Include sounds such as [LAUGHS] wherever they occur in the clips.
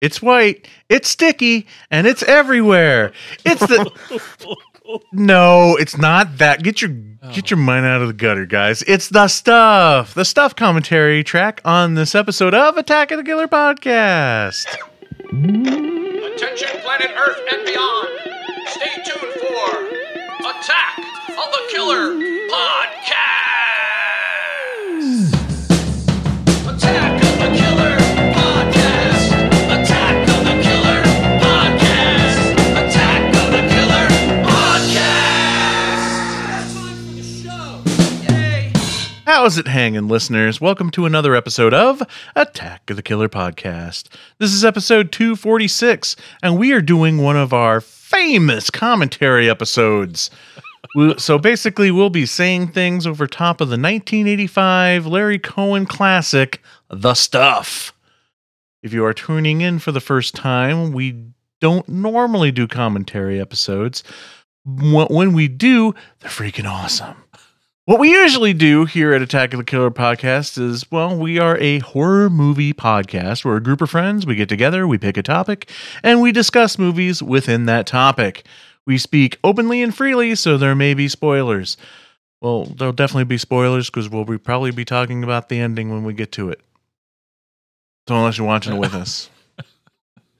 It's white, it's sticky, and it's everywhere. It's the [LAUGHS] No, it's not that. Get your get your mind out of the gutter, guys. It's the stuff. The stuff commentary track on this episode of Attack of the Killer podcast. Attention, planet Earth and beyond. Stay tuned for Attack of the Killer Podcast. How's it hanging, listeners? Welcome to another episode of Attack of the Killer podcast. This is episode 246, and we are doing one of our famous commentary episodes. So basically, we'll be saying things over top of the 1985 Larry Cohen classic, The Stuff. If you are tuning in for the first time, we don't normally do commentary episodes. When we do, they're freaking awesome. What we usually do here at Attack of the Killer podcast is, well, we are a horror movie podcast. We're a group of friends. We get together, we pick a topic, and we discuss movies within that topic. We speak openly and freely, so there may be spoilers. Well, there'll definitely be spoilers because we'll be probably be talking about the ending when we get to it. So unless you're watching it with [LAUGHS] us,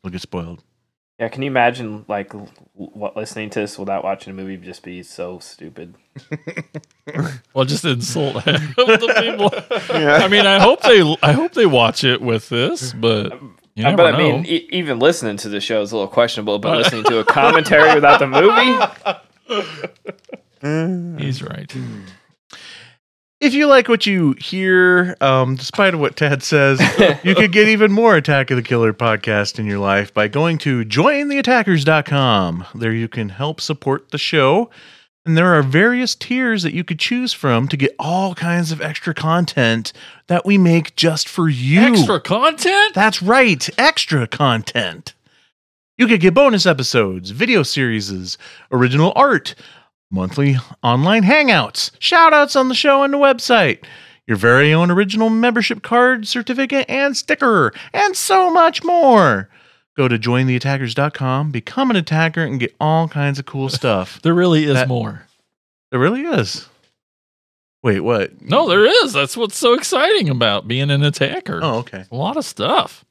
we'll get spoiled. Yeah, can you imagine like what listening to this without watching a movie would just be so stupid? [LAUGHS] Well, just insult [LAUGHS] the people. I mean, I hope they, I hope they watch it with this, but um, you never but know. I mean, e- even listening to the show is a little questionable. But listening to a commentary without the movie, [LAUGHS] he's right. Hmm. If you like what you hear, um, despite of what Ted says, [LAUGHS] you could get even more Attack of the Killer podcast in your life by going to jointheattackers.com. There you can help support the show. And there are various tiers that you could choose from to get all kinds of extra content that we make just for you. Extra content. That's right, extra content. You could get bonus episodes, video series, original art, monthly online hangouts, shout outs on the show and the website, your very own original membership card, certificate, and sticker, and so much more. Go to jointheattackers.com, become an attacker, and get all kinds of cool [LAUGHS] stuff. There really is That- more. There really is. Wait, what? No, there is. That's what's so exciting about being an attacker. Oh, okay. A lot of stuff.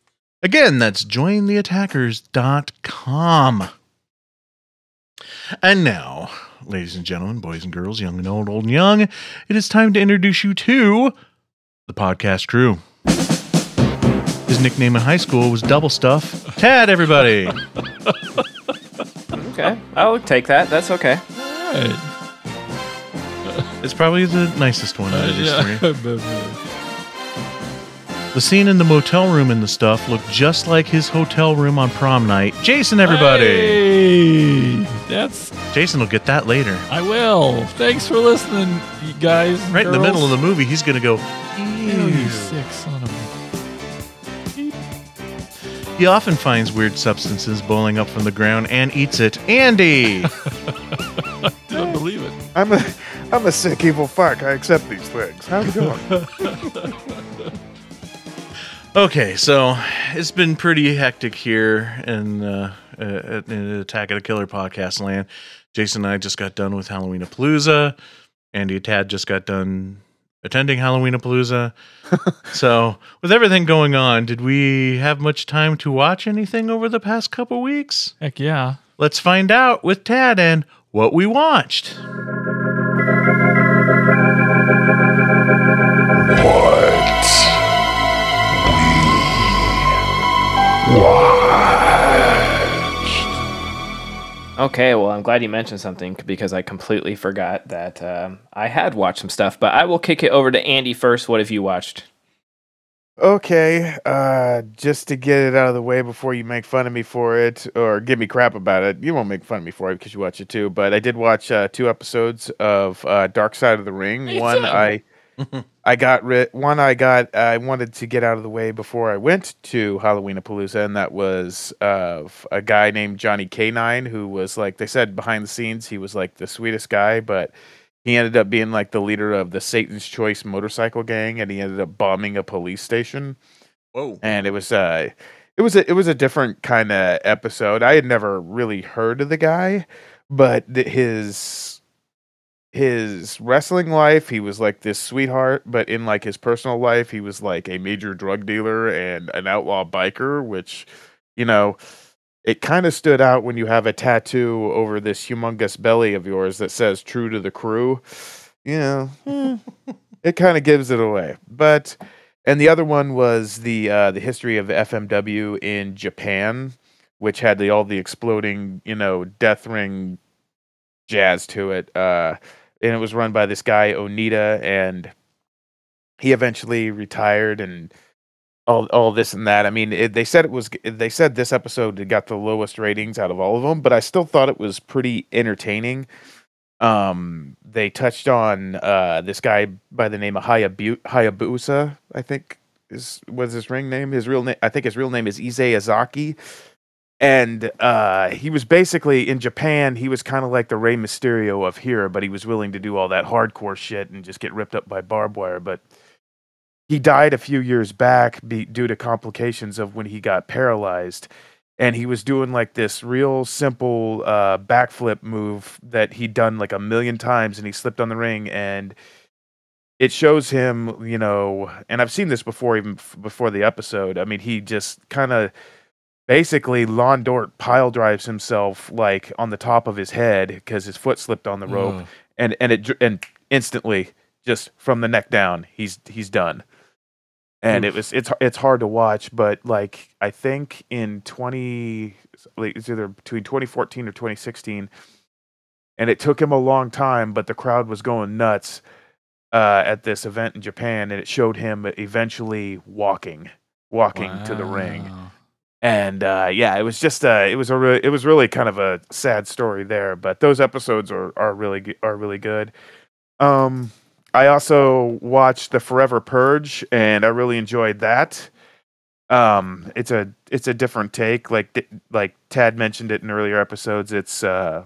Again, that's jointheattackers.com. And now, ladies and gentlemen, boys and girls, young and old, old and young, it is time to introduce you to the podcast crew. His nickname in high school was Double Stuff. Tad, everybody. [LAUGHS] okay, I'll take that. That's okay. All right. It's probably the nicest one out Uh, of these yeah. [LAUGHS] three. The scene in the motel room and the stuff looked just like his hotel room on prom night. Jason, everybody. Hey, that's. Jason will get that later. I will. Thanks for listening, you guys. and Right in the middle of the movie, he's going to go, Ew, you sick son of a. He often finds weird substances boiling up from the ground and eats it. Andy! [LAUGHS] Didn't believe it. I'm a I'm a sick evil fuck. I accept these things. How's it going? [LAUGHS] okay, so it's been pretty hectic here in, uh, uh, in Attack of the Killer podcast land. Jason and I just got done with Halloween Palooza. Andy and Tad just got done attending Halloween Palooza. [LAUGHS] so, with everything going on, did we have much time to watch anything over the past couple weeks? Heck yeah. Let's find out with Tad and what we watched. Okay, well, I'm glad you mentioned something because I completely forgot that um, I had watched some stuff. But I will kick it over to Andy first. What have you watched? okay, uh, just to get it out of the way before you make fun of me for it or give me crap about it. You won't make fun of me for it because you watch it too. But I did watch uh, two episodes of uh, Dark Side of the Ring. Me one too. I [LAUGHS] I got rid. One I got. I wanted to get out of the way before I went to Halloween Palooza, and that was of a guy named Johnny K9, who was like they said behind the scenes, he was like the sweetest guy, but he ended up being like the leader of the Satan's Choice motorcycle gang, and he ended up bombing a police station. Whoa. And it was uh, it was a it was a different kind of episode. I had never really heard of the guy, but th- his his wrestling life, he was like this sweetheart, but in like his personal life, he was like a major drug dealer and an outlaw biker, which you know, it kind of stood out when you have a tattoo over this humongous belly of yours that says "True to the Crew." You know, eh, it kind of gives it away. But and the other one was the uh, the history of FMW in Japan, which had the all the exploding, you know, death ring jazz to it. Uh, and it was run by this guy Onita, and he eventually retired and all all this and that. I mean, it, they said it was they said this episode got the lowest ratings out of all of them, but I still thought it was pretty entertaining. Um, they touched on uh this guy by the name of Hayabu- Hayabusa, I think is was his ring name. His real name, I think his real name is Issei Azaki. And uh, he was basically in Japan. He was kind of like the Rey Mysterio of here, but he was willing to do all that hardcore shit and just get ripped up by barbed wire. But he died a few years back be, due to complications of when he got paralyzed and he was doing like this real simple uh, backflip move that he'd done like a million times and he slipped on the ring and it shows him you know and i've seen this before even f- before the episode i mean he just kind of basically lawn dort pile drives himself like on the top of his head because his foot slipped on the rope Ugh. and and it and instantly just from the neck down he's he's done and it was it's it's hard to watch but like i think in 20 like it's either between 2014 or 2016 and it took him a long time but the crowd was going nuts uh, at this event in japan and it showed him eventually walking walking to the ring Wow. And uh, yeah, it was just uh, it was a re- it was really kind of a sad story there. But those episodes are are really are really good. Um, I also watched the Forever Purge, and I really enjoyed that. Um, it's a it's a different take. Like like Tad mentioned it in earlier episodes. It's uh,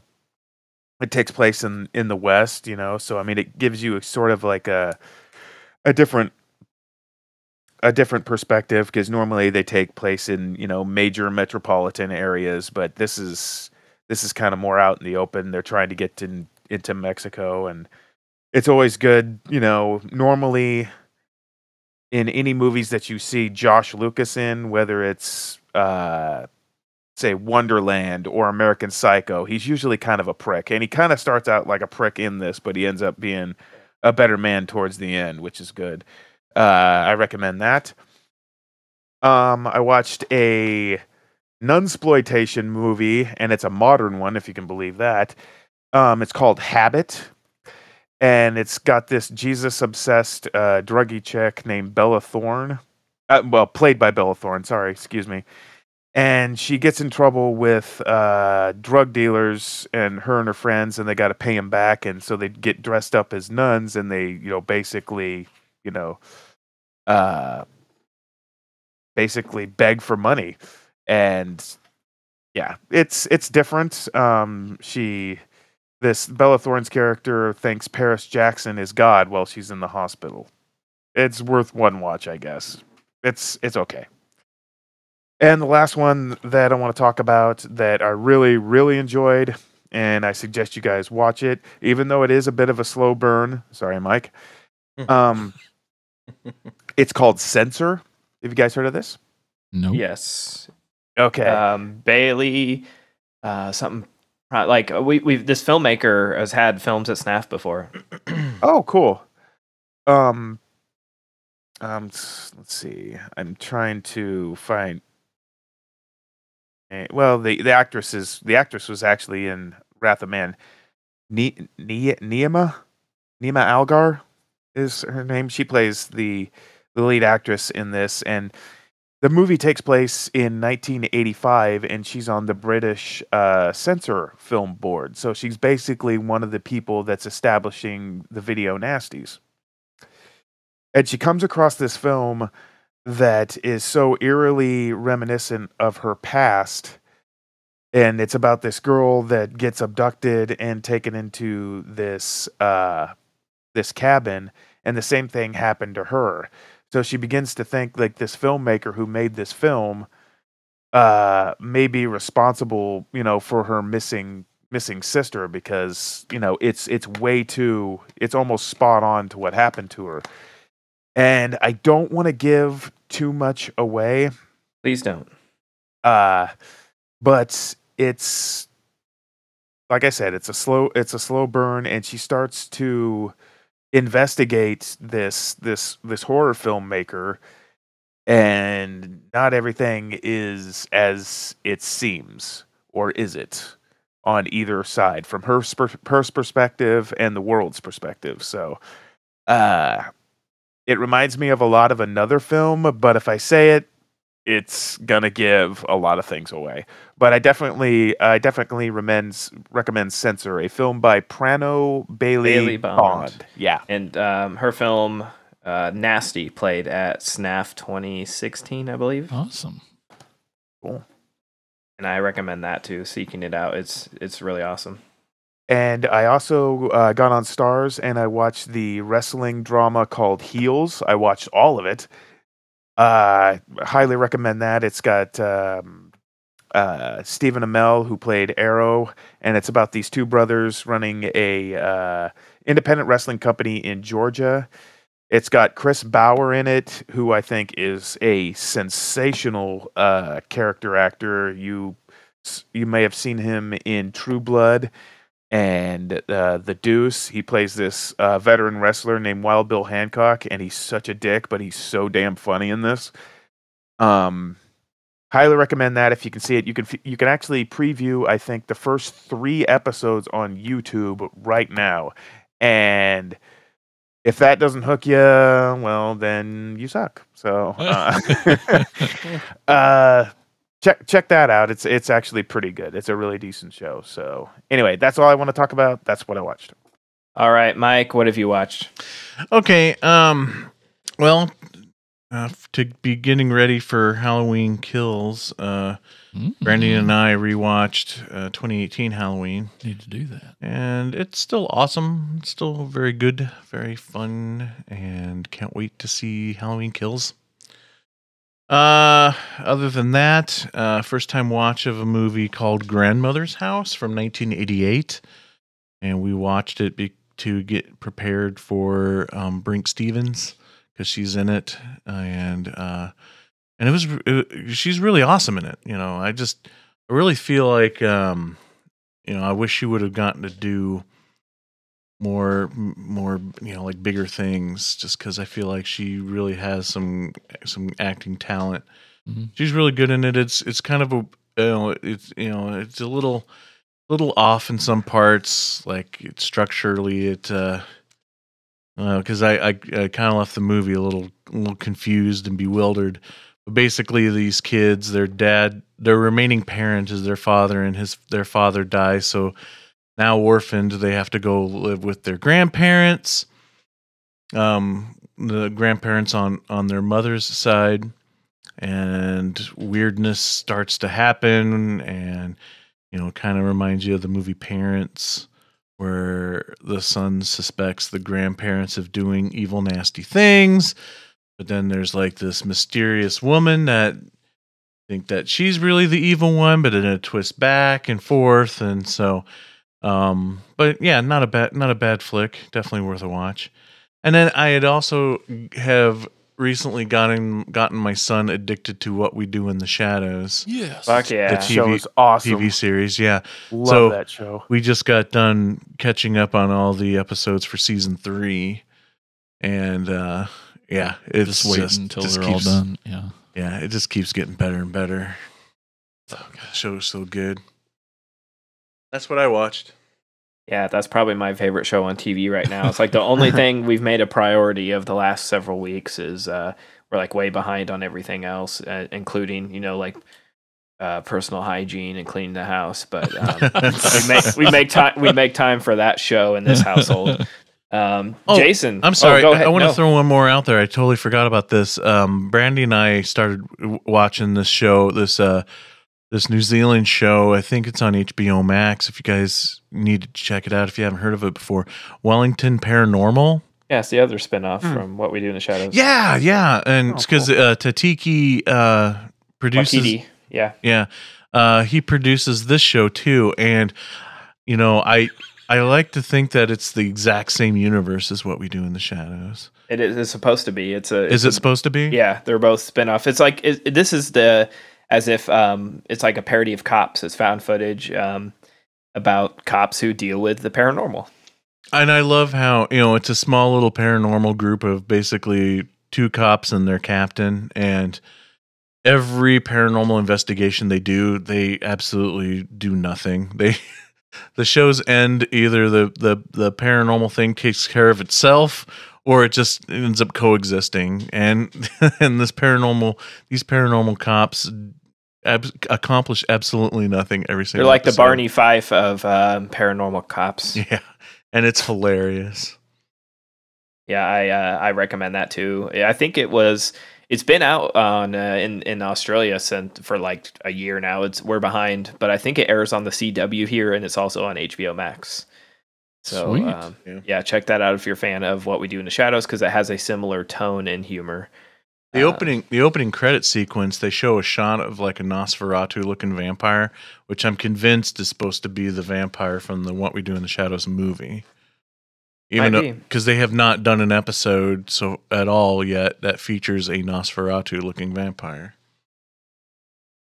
it takes place in in the West, you know. So I mean, it gives you a sort of like a a different a different perspective because normally they take place in you know major metropolitan areas but this is this is kind of more out in the open. They're trying to get in, into mexico and it's always good you know normally in any movies that you see josh lucas in whether it's uh say wonderland or american psycho he's usually kind of a prick and he kind of starts out like a prick in this but he ends up being a better man towards the end which is good uh, I recommend that. Um, I watched a nunsploitation movie, and it's a modern one, if you can believe that. Um, it's called Habit, and it's got this Jesus-obsessed uh, druggy chick named Bella Thorne. Uh, well, played by Bella Thorne. Sorry, excuse me. And she gets in trouble with uh, drug dealers and her and her friends, and they got to pay them back. And so they get dressed up as nuns, and they, you know, basically, you know, uh, basically beg for money, and yeah, it's it's different. Um, she, this Bella Thorne's character thinks Paris Jackson is God while she's in the hospital. It's worth one watch, I guess. It's it's okay. And the last one that I want to talk about that I really really enjoyed, and I suggest you guys watch it, even though it is a bit of a slow burn. Sorry, Mike. Um, it's called Censor. Have you guys heard of this? Nope. Yes. Okay. Um, Bailey, uh, something uh, like we we this filmmaker has had films at SNAF before. [CLEARS THROAT] oh, cool. Um, um, let's see. I'm trying to find. Well, the the actress is the actress was actually in Wrath of Man. Ne- ne- Neema, Neema Algar is her name. She plays the the lead actress in this, and the movie takes place in 1985, and she's on the British uh, censor film board. So she's basically one of the people that's establishing the video nasties. And she comes across this film that is so eerily reminiscent of her past. And it's about this girl that gets abducted and taken into this uh, this cabin, and the same thing happened to her. So she begins to think like this filmmaker who made this film uh may be responsible, you know, for her missing missing sister because, you know, it's it's way too it's almost spot on to what happened to her. And I don't want to give too much away. Please don't. Uh but it's like I said, it's a slow it's a slow burn and she starts to investigate this this this horror filmmaker and not everything is as it seems or is it on either side from her her perspective and the world's perspective. So uh it reminds me of a lot of another film but if i say it it's gonna give a lot of things away but i definitely i definitely recommend recommend censor a film by prano bailey, Bailey Bond. bond yeah And um, her film uh, Nasty played at SNAF 2016, I believe. Awesome. cool And I recommend that too. Seeking it out, it's it's really awesome. And I also uh, got on Starz and I watched the wrestling drama called Heels. I watched all of it. Uh, highly recommend that. It's got um, uh, Stephen Amell who played Arrow, and it's about these two brothers running a uh, independent wrestling company in Georgia. It's got Chris Bauer in it, who I think is a sensational uh, character actor. You you may have seen him in True Blood and uh, the Deuce. He plays this uh, veteran wrestler named Wild Bill Hancock, and he's such a dick, but he's so damn funny in this. Um, highly recommend that if you can see it. You can f- you can actually preview. I think the first three episodes on YouTube right now, and if that doesn't hook you, well, then you suck. So. Uh, [LAUGHS] [LAUGHS] uh check check that out. It's it's actually pretty good. It's a really decent show. So anyway, that's all I want to talk about. That's what I watched. All right, Mike, what have you watched? Okay. Um. Well, uh, to be getting ready for Halloween Kills, uh, Mm, Brandon and I rewatched uh, 2018 Halloween, need to do that. and it's still awesome. It's still very good, very fun, and can't wait to see Halloween Kills. Uh, other than that, uh, first time watch of a movie called Grandmother's House from 1988, and we watched it be- to get prepared for um, Brinke Stevens because she's in it, and uh, and it was it, she's really awesome in it. You know, I just I really feel like um, you know I wish she would have gotten to do more more you know like bigger things just because I feel like she really has some some acting talent. Mhm. She's really good in it. It's it's kind of a you know it's you know it's a little little off in some parts like it, structurally it uh because I I, I kind of left the movie a little a little confused and bewildered. But basically, these kids, their dad, their remaining parent is their father, and his their father dies. So now orphaned, they have to go live with their grandparents. Um, the grandparents on on their mother's side, and weirdness starts to happen, and you know, kind of reminds you of the movie Parents where the son suspects the grandparents of doing evil, nasty things. But then there's like this mysterious woman that think that she's really the evil one, but then it twists back and forth, and so, um, but yeah, not a bad, not a bad flick. Definitely worth a watch. And then I had also have recently gotten gotten my son addicted to what we do in the shadows. Yes. Fuck yeah. The Show TV is awesome. TV series, yeah. Love So- that show. We just got done catching up on all the episodes for season three, and uh yeah, it's Just wait just, until just they're keeps- all done. Yeah. Yeah, it just keeps getting better and better. Oh, God, the show's so good. That's what I watched. Yeah, that's probably my favorite show on TV right now. It's like the only [LAUGHS] thing we've made a priority of the last several weeks is uh, we're like way behind on everything else, uh, including you know like uh, personal hygiene and cleaning the house. But um, [LAUGHS] we make we make time we make time for that show in this household. [LAUGHS] Um, Oh, Jason, I'm sorry. Oh, I- I, want to No. throw one more out there. I totally forgot about this. Um, Brandy and I started w- watching this show, this uh, this New Zealand show. I think it's on HBO Max. If you guys need to check it out, if you haven't heard of it before, Wellington Paranormal. Yeah, it's the other spinoff Hmm. from What We Do in the Shadows. Yeah, yeah, and Oh, it's because uh, Tatiki uh, produces. Wakiti. Yeah. Yeah. Uh, he produces this show too. And, you know, I. I like to think that it's the exact same universe as what we do in the shadows. It is supposed to be. It's a. Is it a- supposed to be? Yeah, they're both spin-off. It's like it, it- this is the as if um it's like a parody of Cops. It's found footage um about cops who deal with the paranormal. And I love how, you know, it's a small little paranormal group of basically two cops and their captain. And every paranormal investigation they do, they absolutely do nothing. [LAUGHS] They, the shows end either the, the, the paranormal thing takes care of itself or it just ends up coexisting. And, [LAUGHS] and this paranormal, these paranormal cops ab- accomplish absolutely nothing every single They're like the. Barney Fife of um, paranormal cops. [LAUGHS] Yeah. And it's hilarious. Yeah, I uh, I recommend that too. I think it was. It's been out on uh, in in Australia since for like a year now. It's we're behind, but I think it airs on the CW here, and it's also on HBO Max. So um, Yeah. yeah. check that out if you're a fan of what we do in the shadows because it has a similar tone and humor. The Uh, opening the opening credit sequence, they show a shot of like a Nosferatu looking vampire, which I'm convinced is supposed to be the vampire from the What We Do in the Shadows movie. Even Might though be. because they have not done an episode so at all yet that features a Nosferatu looking vampire.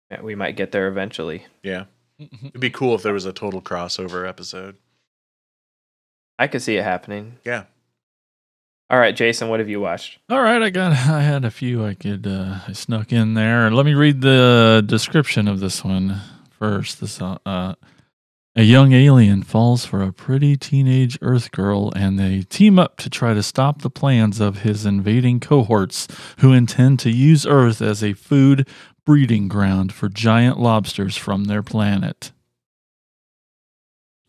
Yeah, we might get there eventually. Yeah. It'd be cool if there was a total crossover episode. I could see it happening. Yeah. All right, Jason, what have you watched? All right, I got [LAUGHS] I had a few I could uh, I snuck in there. Let me read the description of this one first. This uh, uh, a young alien falls for a pretty teenage Earth girl, and they team up to try to stop the plans of his invading cohorts, who intend to use Earth as a food breeding ground for giant lobsters from their planet.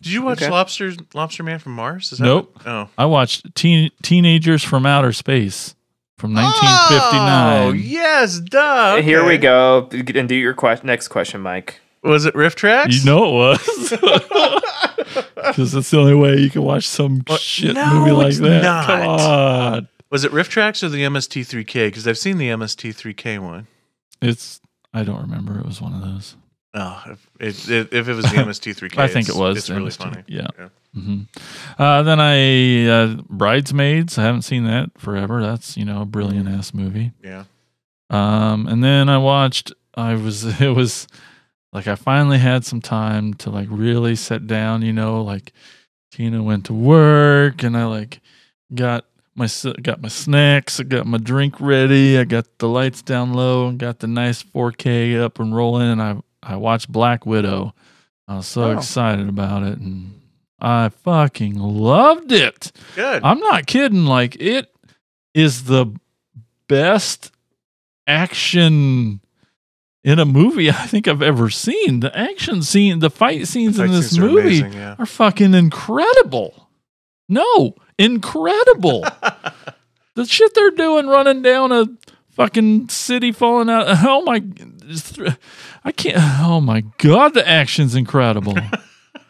Did you watch Okay. Lobsters Lobster Man from Mars? Is that Nope. what- oh. I watched teen, Teenagers from Outer Space from 1959. Oh, yes, duh. Here we go. And do your que- next question, Mike. Was it RiffTrax? You know it was. [LAUGHS] Because that's the only way you can watch some Well, shit no, movie like it's that. not. Come on. Was it RiffTrax or the MST3K? Because I've seen the MST3K one. It's, I don't remember. It was one of those. Oh, if it, if it was the MST3K, [LAUGHS] I think it was. It's really funny. Yeah. Yeah. hmm Uh, then I, uh, Bridesmaids. I haven't seen that forever. That's, you know, a brilliant ass movie. Yeah. Um, and then I watched. I was. [LAUGHS] It was like I finally had some time to like really sit down. You know, like Tina went to work, and I like got my got my snacks. I got my drink ready. I got the lights down low and got the nice 4K up and rolling. And I I watched Black Widow. I was so Oh. excited about it, and I fucking loved it. Good. I'm not kidding. Like it is the best action in a movie I think I've ever seen. The action scene, the fight scenes in Fight this scenes are movie amazing, yeah. are fucking incredible. No, incredible. [LAUGHS] the shit they're doing running down a fucking city falling out. Oh my I can't oh my god, the action's incredible.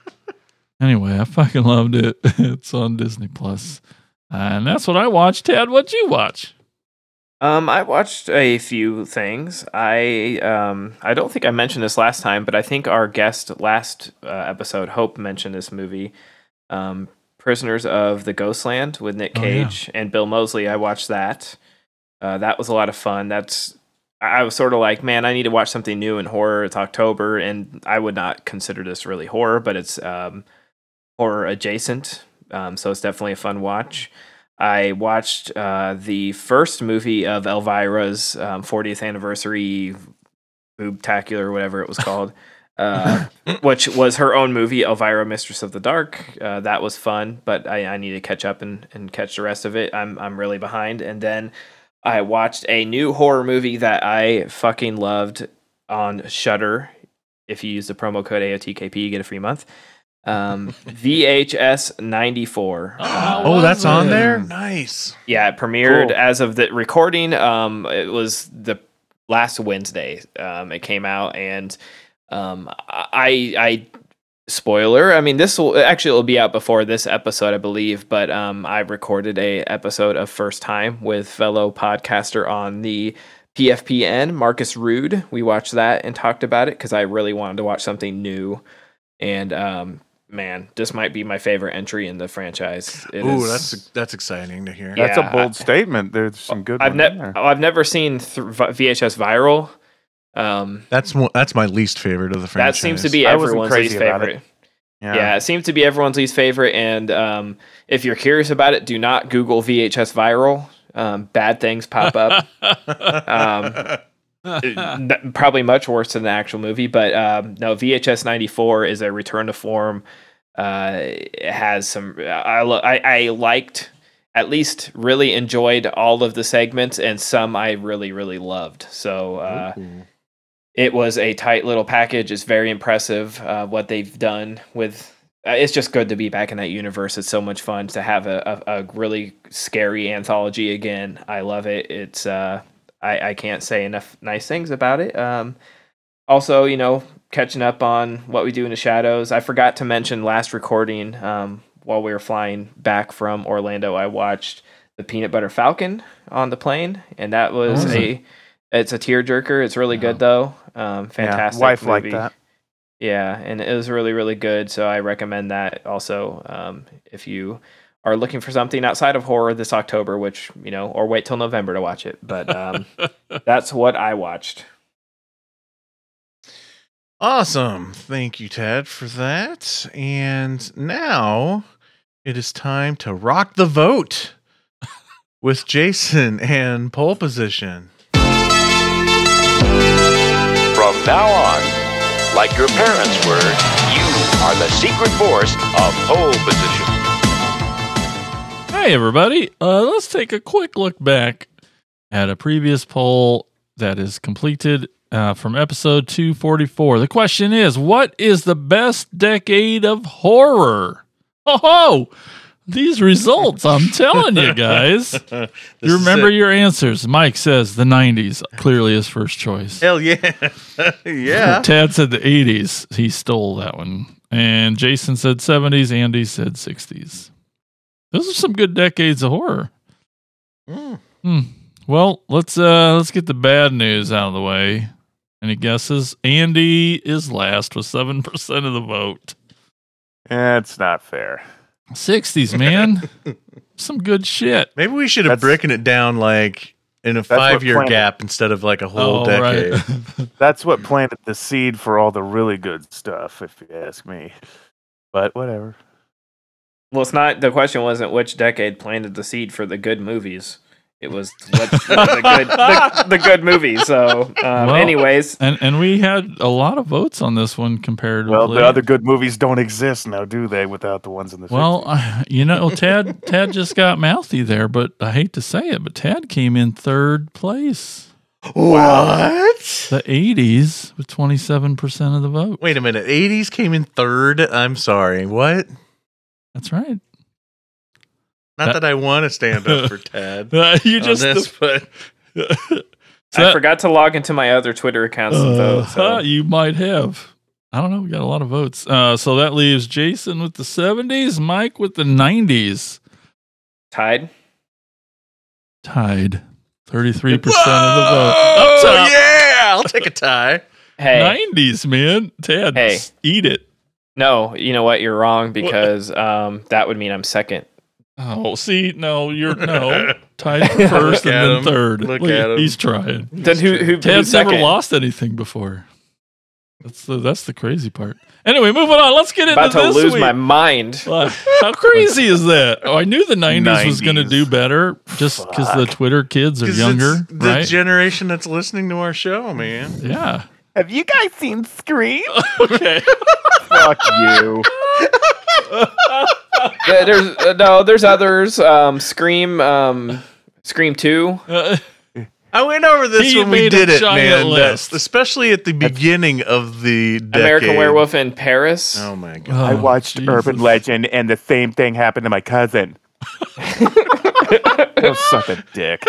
[LAUGHS] anyway, I fucking loved it. [LAUGHS] It's on Disney Plus. And that's what I watched. Ted, what'd you watch? Um, I watched a few things. I um, I don't think I mentioned this last time, but I think our guest last uh, episode, Hope, mentioned this movie, um, Prisoners of the Ghostland with Nick Oh, yeah. Cage and Bill Moseley. I watched that. Uh, that was a lot of fun. That's I was sort of like, man, I need to watch something new in horror. It's October, and I would not consider this really horror, but it's um, horror adjacent. Um, so it's definitely a fun watch. I watched uh, the first movie of Elvira's um, 40th anniversary boobtacular, whatever it was called, [LAUGHS] uh, which was her own movie, Elvira, Mistress of the Dark. Uh, that was fun, but I, I need to catch up and, and catch the rest of it. I'm I'm really behind. And then I watched a new horror movie that I fucking loved on Shudder. If you use the promo code AOTKP, you get a free month. Um, [LAUGHS] VHS 94. Uh, Oh, that's on there. Nice. yeah, it premiered Cool. as of the recording. Um, it was the last Wednesday. Um, it came out, and um, I, I, spoiler. I mean, this will actually it'll be out before this episode, I believe. But um, I recorded a episode of First Time with fellow podcaster on the PFPN, Marcus Rude. We watched that and talked about it because I really wanted to watch something new. And um, man, this might be my favorite entry in the franchise. It Ooh, is- that's that's exciting to hear. Yeah. That's a bold statement. There's some good I've ones never there. I've never seen th- VHS Viral. Um, That's one, that's my least favorite of the franchise. that seems to be everyone's least about it. favorite. Yeah. it seems to be everyone's least favorite. And um, if you're curious about it, do not Google VHS viral. Um, bad things pop up. [LAUGHS] um, n- probably much worse than the actual movie. But um, no, VHS 94 is a return to form. Uh, it has some. I, lo- I I liked. At least really enjoyed all of the segments, and some I really, really loved. So uh, Ooh. It was a tight little package. It's very impressive uh, what they've done with. Uh, it's just good to be back in that universe. It's so much fun to have a, a, a really scary anthology again. I love it. It's uh, I, I can't say enough nice things about it. Um, also, you know, catching up on what we do in the shadows. I forgot to mention last recording um, while we were flying back from Orlando. I watched the Peanut Butter Falcon on the plane, and that was Oh. a it's a tearjerker. It's really good though. Um, fantastic. Yeah, wife movie. liked that. Yeah, and it was really, really good. So I recommend that also um, if you are looking for something outside of horror this October, which, you know, or wait till November to watch it. But um, [LAUGHS] that's what I watched. Awesome. Thank you, Ted, for that. And now it is time to rock the vote [LAUGHS] with Jason and pole position. From now on, like your parents were, you are the secret force of pole position. Hey, everybody. Uh, let's take a quick look back at a previous poll that is completed uh, from episode 244. The question is What is the best decade of horror? Oh, ho! These results, I'm telling you guys. [LAUGHS] You remember your answers. Mike says the 90s, clearly his first choice. Hell yeah. [LAUGHS] yeah. [LAUGHS] Tad said the 80s. He stole that one. And Jason said 70s. Andy said 60s. Those are some good decades of horror. Mm. Hmm. Well, let's uh let's get the bad news out of the way. Any guesses? Andy is last with seven percent of the vote. That's not fair. Sixties, man. [LAUGHS] Some good shit. Maybe we should have That's- broken it down like in a what five year Planet- gap instead of like a whole Oh, decade. right. [LAUGHS] That's what planted the seed for all the really good stuff, if you ask me. But whatever. Well, it's not, the question wasn't which decade planted the seed for the good movies. It was what, what the, good, the, the good movies. So, um, Well, anyways, and and we had a lot of votes on this one comparatively. Well, the other good movies don't exist now, do they? Without the ones in the Well, 60s? I- you know, Tad Tad just got mouthy there, but I hate to say it, but Tad came in third place. What? The '80s with 27 percent of the vote. Wait a minute. 80s came in third. I'm sorry. What? That's right. Not That- that, I want to stand up for [LAUGHS] Ted. Uh, you just this, [LAUGHS] but I that- forgot to log into my other Twitter accounts and vote. Uh, So. you might have. I don't know. We got a lot of votes. Uh, so that leaves Jason with the 70s, Mike with the 90s. Tied. Tied. 33% of the vote. oh Up yeah, I'll take a tie. Hey, 90s, man. Tad, Hey. eat it. no, you know what? You're wrong because um, that would mean I'm second. Oh, see, no, you're no [LAUGHS] tied for first and then him. third. Look at him. He's trying. Then who? who who's Tad's never second? lost anything before. That's the that's the crazy part. Anyway, moving on. Let's get into About to this lose week. my mind. [LAUGHS] Uh, how crazy is that? Oh, I knew the 90s, was going to 90s. do better just because the Twitter kids are 'Cause younger, it's the right? generation that's listening to our show, man. yeah. Have you guys seen Scream? [LAUGHS] Okay. Fuck you. [LAUGHS] Yeah, there's uh, no, there's others. Um, Scream, um, Scream Two. Uh, I went over this He when we made a did it, giant man. that- list. especially at the beginning of the decade. American Werewolf in Paris. Oh my god. I oh, watched Jesus. Urban Legend, and the same thing happened to my cousin. [LAUGHS] You're such a dick.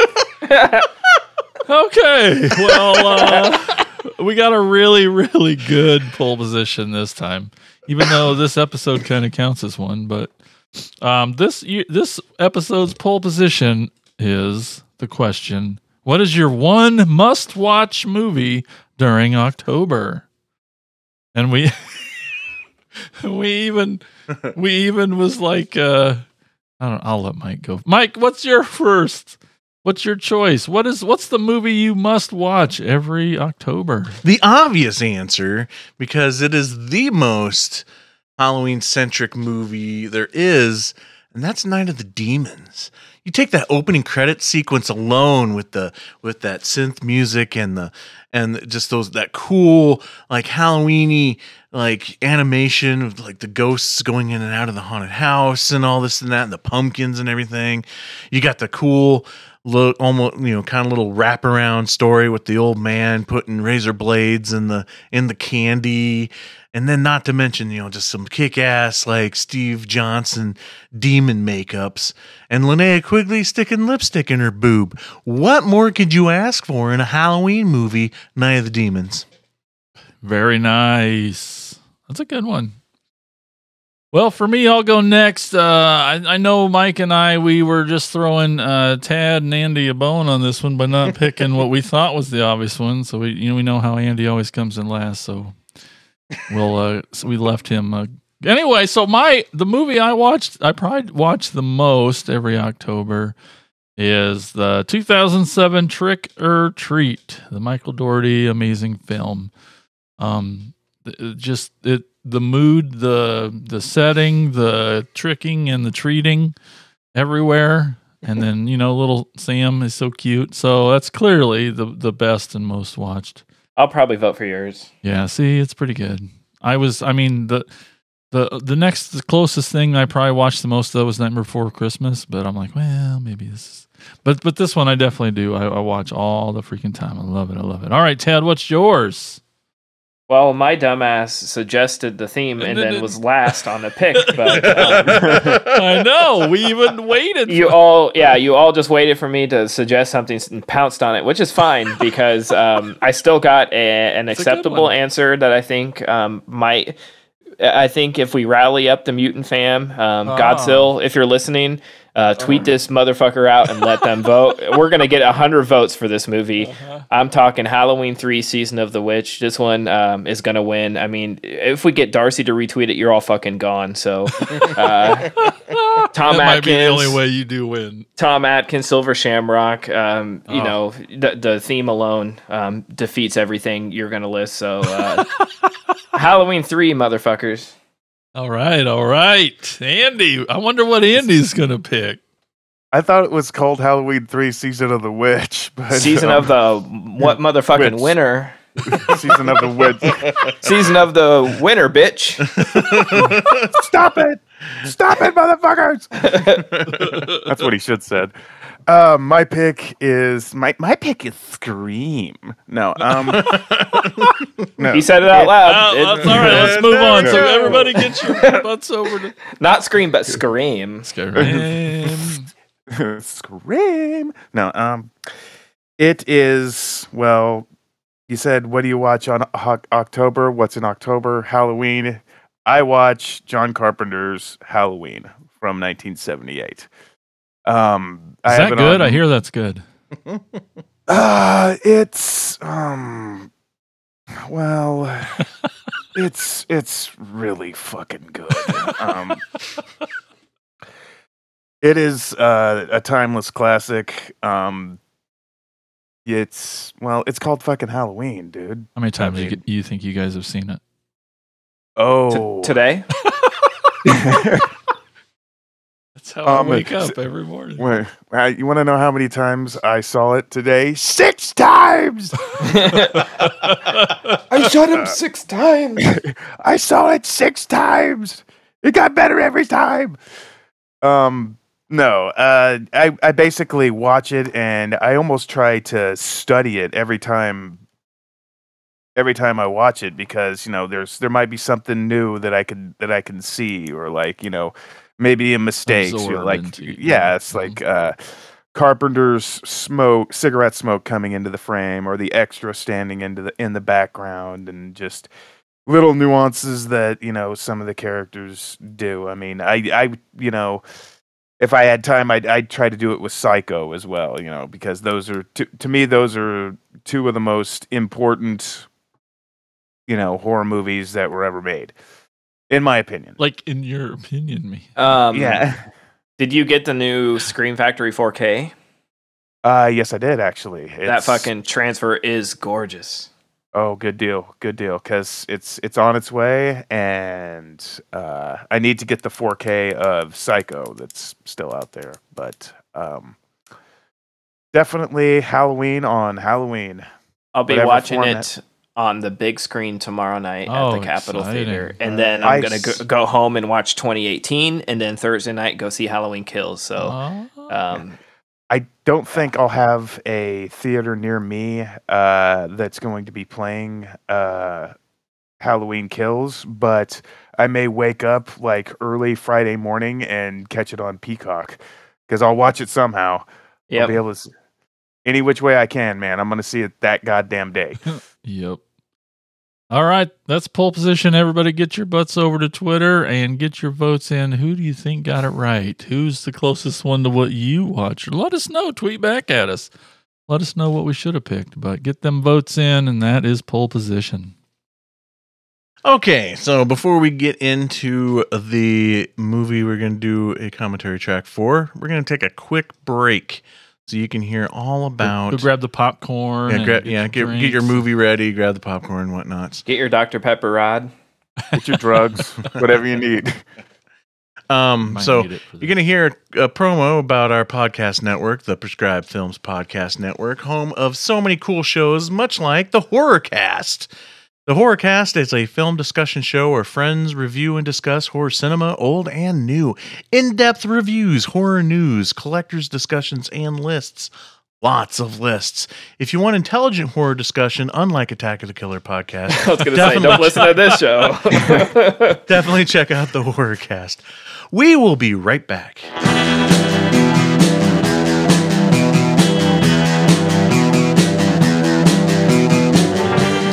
[LAUGHS] Okay. Well, uh, we got a really, really good pole position this time, even though this episode kind of counts as one. But um, this this episode's pole position is the question: What is your one must-watch movie during October? And we [LAUGHS] we even we even was like uh I don't I'll let Mike go. Mike, what's your first? What's your choice? What is what's the movie you must watch every October? The obvious answer, because it is the most Halloween centric movie there is, and that's Night of the Demons. You take that opening credit sequence alone with the with that synth music and the and just those that cool like Halloweeny like animation of like the ghosts going in and out of the haunted house and all this and that and the pumpkins and everything. You got the cool little almost you know kind of little wraparound story with the old man putting razor blades in the in the candy and then not to mention you know just some kick-ass like steve johnson demon makeups and linnea quigley sticking lipstick in her boob what more could you ask for in a halloween movie night of the demons Very nice. That's a good one. Well, for me, I'll go next. Uh, I, I know Mike and I, we were just throwing uh, Tad and Andy a bone on this one by not picking what we thought was the obvious one. So we, you know, we know how Andy always comes in last. So we'll, uh, so we left him. Uh, anyway, so my the movie I watched, I probably watch the most every October is the 2007 Trick or Treat, the Michael Dougherty amazing film. Um, just it the mood, the the setting, the tricking and the treating everywhere. And then, you know, little Sam is so cute. So that's clearly the the best and most watched. I'll probably vote for yours. Yeah, see, it's pretty good. I was I mean the the the next the closest thing I probably watched the most of was Nightmare Before Christmas, but I'm like, well, maybe this is but but this one I definitely do. I, I watch all the freaking time. I love it. I love it. All right, Ted, what's yours? Well, my dumbass suggested the theme and And then then- was last on the pick, [LAUGHS] but um, [LAUGHS] I know. We even waited. you all, yeah, you all just waited for me to suggest something and pounced on it, which is fine [LAUGHS] because um, I still got a, an It's a acceptable answer that I think um, might. I think if we rally up the mutant fam, um, Oh. Godzilla, if you're listening, uh, tweet this motherfucker out and let them vote. [LAUGHS] We're gonna get hundred votes for this movie. Uh-huh. I'm talking Halloween three, season of the witch. This one um, is gonna win. I mean, if we get Darcy to retweet it, you're all fucking gone. So, [LAUGHS] uh, Tom that might be the Atkins, only way you do win. Tom Atkins, Silver Shamrock. Um, you Oh. know, the, the theme alone um, defeats everything you're gonna list. So, uh, [LAUGHS] Halloween three, motherfuckers. All right, all right. Andy, I wonder what Andy's going to pick. I thought it was called Halloween Three: Season of the Witch, [LAUGHS] but Season um, of the what motherfucking Witch. winner? [LAUGHS] season of the witch. [LAUGHS] Season of the winner, bitch. Stop it! Stop it, motherfuckers! That's what he should said. Um, my pick is my my pick is Scream. No, um, [LAUGHS] no. He said it out loud. Oh, It- that's all right. [LAUGHS] Let's move on. So everybody get your butts over to not scream, but scream. Scream. [LAUGHS] Scream. No, um, it is well. You said, what do you watch on Ho- October? What's in October? Halloween. I watch John Carpenter's Halloween from 1978. Um, Is have that good? on- I hear that's good. [LAUGHS] Uh, it's um, well, [LAUGHS] it's it's really fucking good. Um, it is uh, a timeless classic. Um, it's well, it's called fucking Halloween, dude. How many times you, mean- you think you guys have seen it? Oh, T- today? [LAUGHS] That's how Um, I wake s- up every morning. Wait, you want to know how many times I saw it today? Six times. [LAUGHS] I shot him six times. [LAUGHS] I saw it six times. It got better every time. Um, no, uh, I I basically watch it and I almost try to study it every time. Every time I watch it, because you know, there's there might be something new that I could that I can see, or like you know, maybe a mistake. Like, into, yeah, it's mhm. like uh, Carpenter's smoke, cigarette smoke coming into the frame, or the extra standing into the in the background, and just little nuances that you know some of the characters do. I mean, I I you know if I had time, I'd, I'd try to do it with Psycho as well. You know, because those are to, to me those are two of the most important, you know, horror movies that were ever made, in my opinion. Like in your opinion, me. Um, yeah. Did you get the new Scream Factory 4K? Uh, yes, I did actually. that fucking transfer is gorgeous. Oh, good deal, good deal. Because it's it's on its way, and uh, I need to get the 4K of Psycho that's still out there. But um, definitely Halloween on Halloween. I'll be Whatever watching format. it on the big screen tomorrow night at Oh, the Capitol exciting. Theater, and then I'm I gonna go, go home and watch 2018, and then Thursday night go see Halloween Kills. So, Oh. um, I don't think I'll have a theater near me uh, that's going to be playing uh, Halloween Kills, but I may wake up like early Friday morning and catch it on Peacock because I'll watch it somehow. I'll yeah, be able to s- any which way I can, man. I'm going to see it that goddamn day. [LAUGHS] Yep. All right, that's pole position. Everybody, get your butts over to Twitter and get your votes in. Who do you think got it right? Who's the closest one to what you watched? Let us know. Tweet back at us. Let us know what we should have picked. But get them votes in, and that is pole position. Okay, so before we get into the movie we're going to do a commentary track for, we're going to take a quick break so you can hear all about. go grab the popcorn. yeah, and gra- yeah, get, get your movie ready, grab the popcorn and whatnots. get your Dr Pepper rod. Get your drugs, [LAUGHS] whatever you need. Um, Might so need You're going to hear a promo about our podcast network, the Prescribed Films Podcast Network, home of so many cool shows, much like the Horrorcast. The Horrorcast is a film discussion show where friends review and discuss horror cinema, old and new. In depth reviews, horror news, collectors' discussions, and lists. Lots of lists. If you want intelligent horror discussion, unlike Attack of the Killer podcast, [LAUGHS] I was gonna say, don't listen to this show. [LAUGHS] definitely check out the Horrorcast. We will be right back.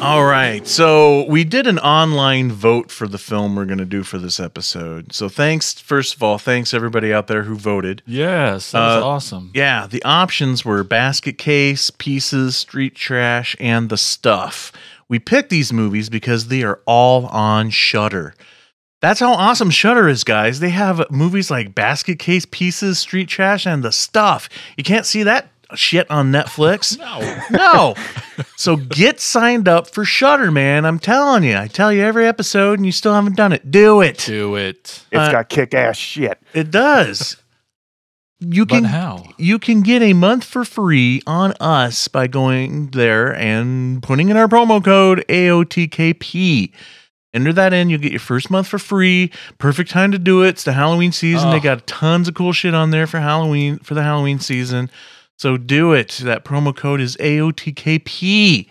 All right. So we did an online vote for the film we're going to do for this episode. So thanks, first of all, thanks everybody out there who voted. Yes, that was Uh, awesome. Yeah, the options were basket case, pieces, street trash, and the stuff. We picked these movies because they are all on Shudder. That's how awesome Shudder is, guys. They have movies like Basket Case, Pieces, Street Trash, and The Stuff. You can't see that shit on Netflix. [LAUGHS] No. No. so get signed up for Shudder, man. I'm telling you. I tell you every episode and you still haven't done it. Do it. Do it. It's Uh, got kick ass shit. It does. You But can how? you can get a month for free on us by going there and putting in our promo code AOTKP. Enter that in, you'll get your first month for free. Perfect time to do it. It's the Halloween season. They Oh. got tons of cool shit on there for Halloween for the Halloween season. So do it. That promo code is AOTKP.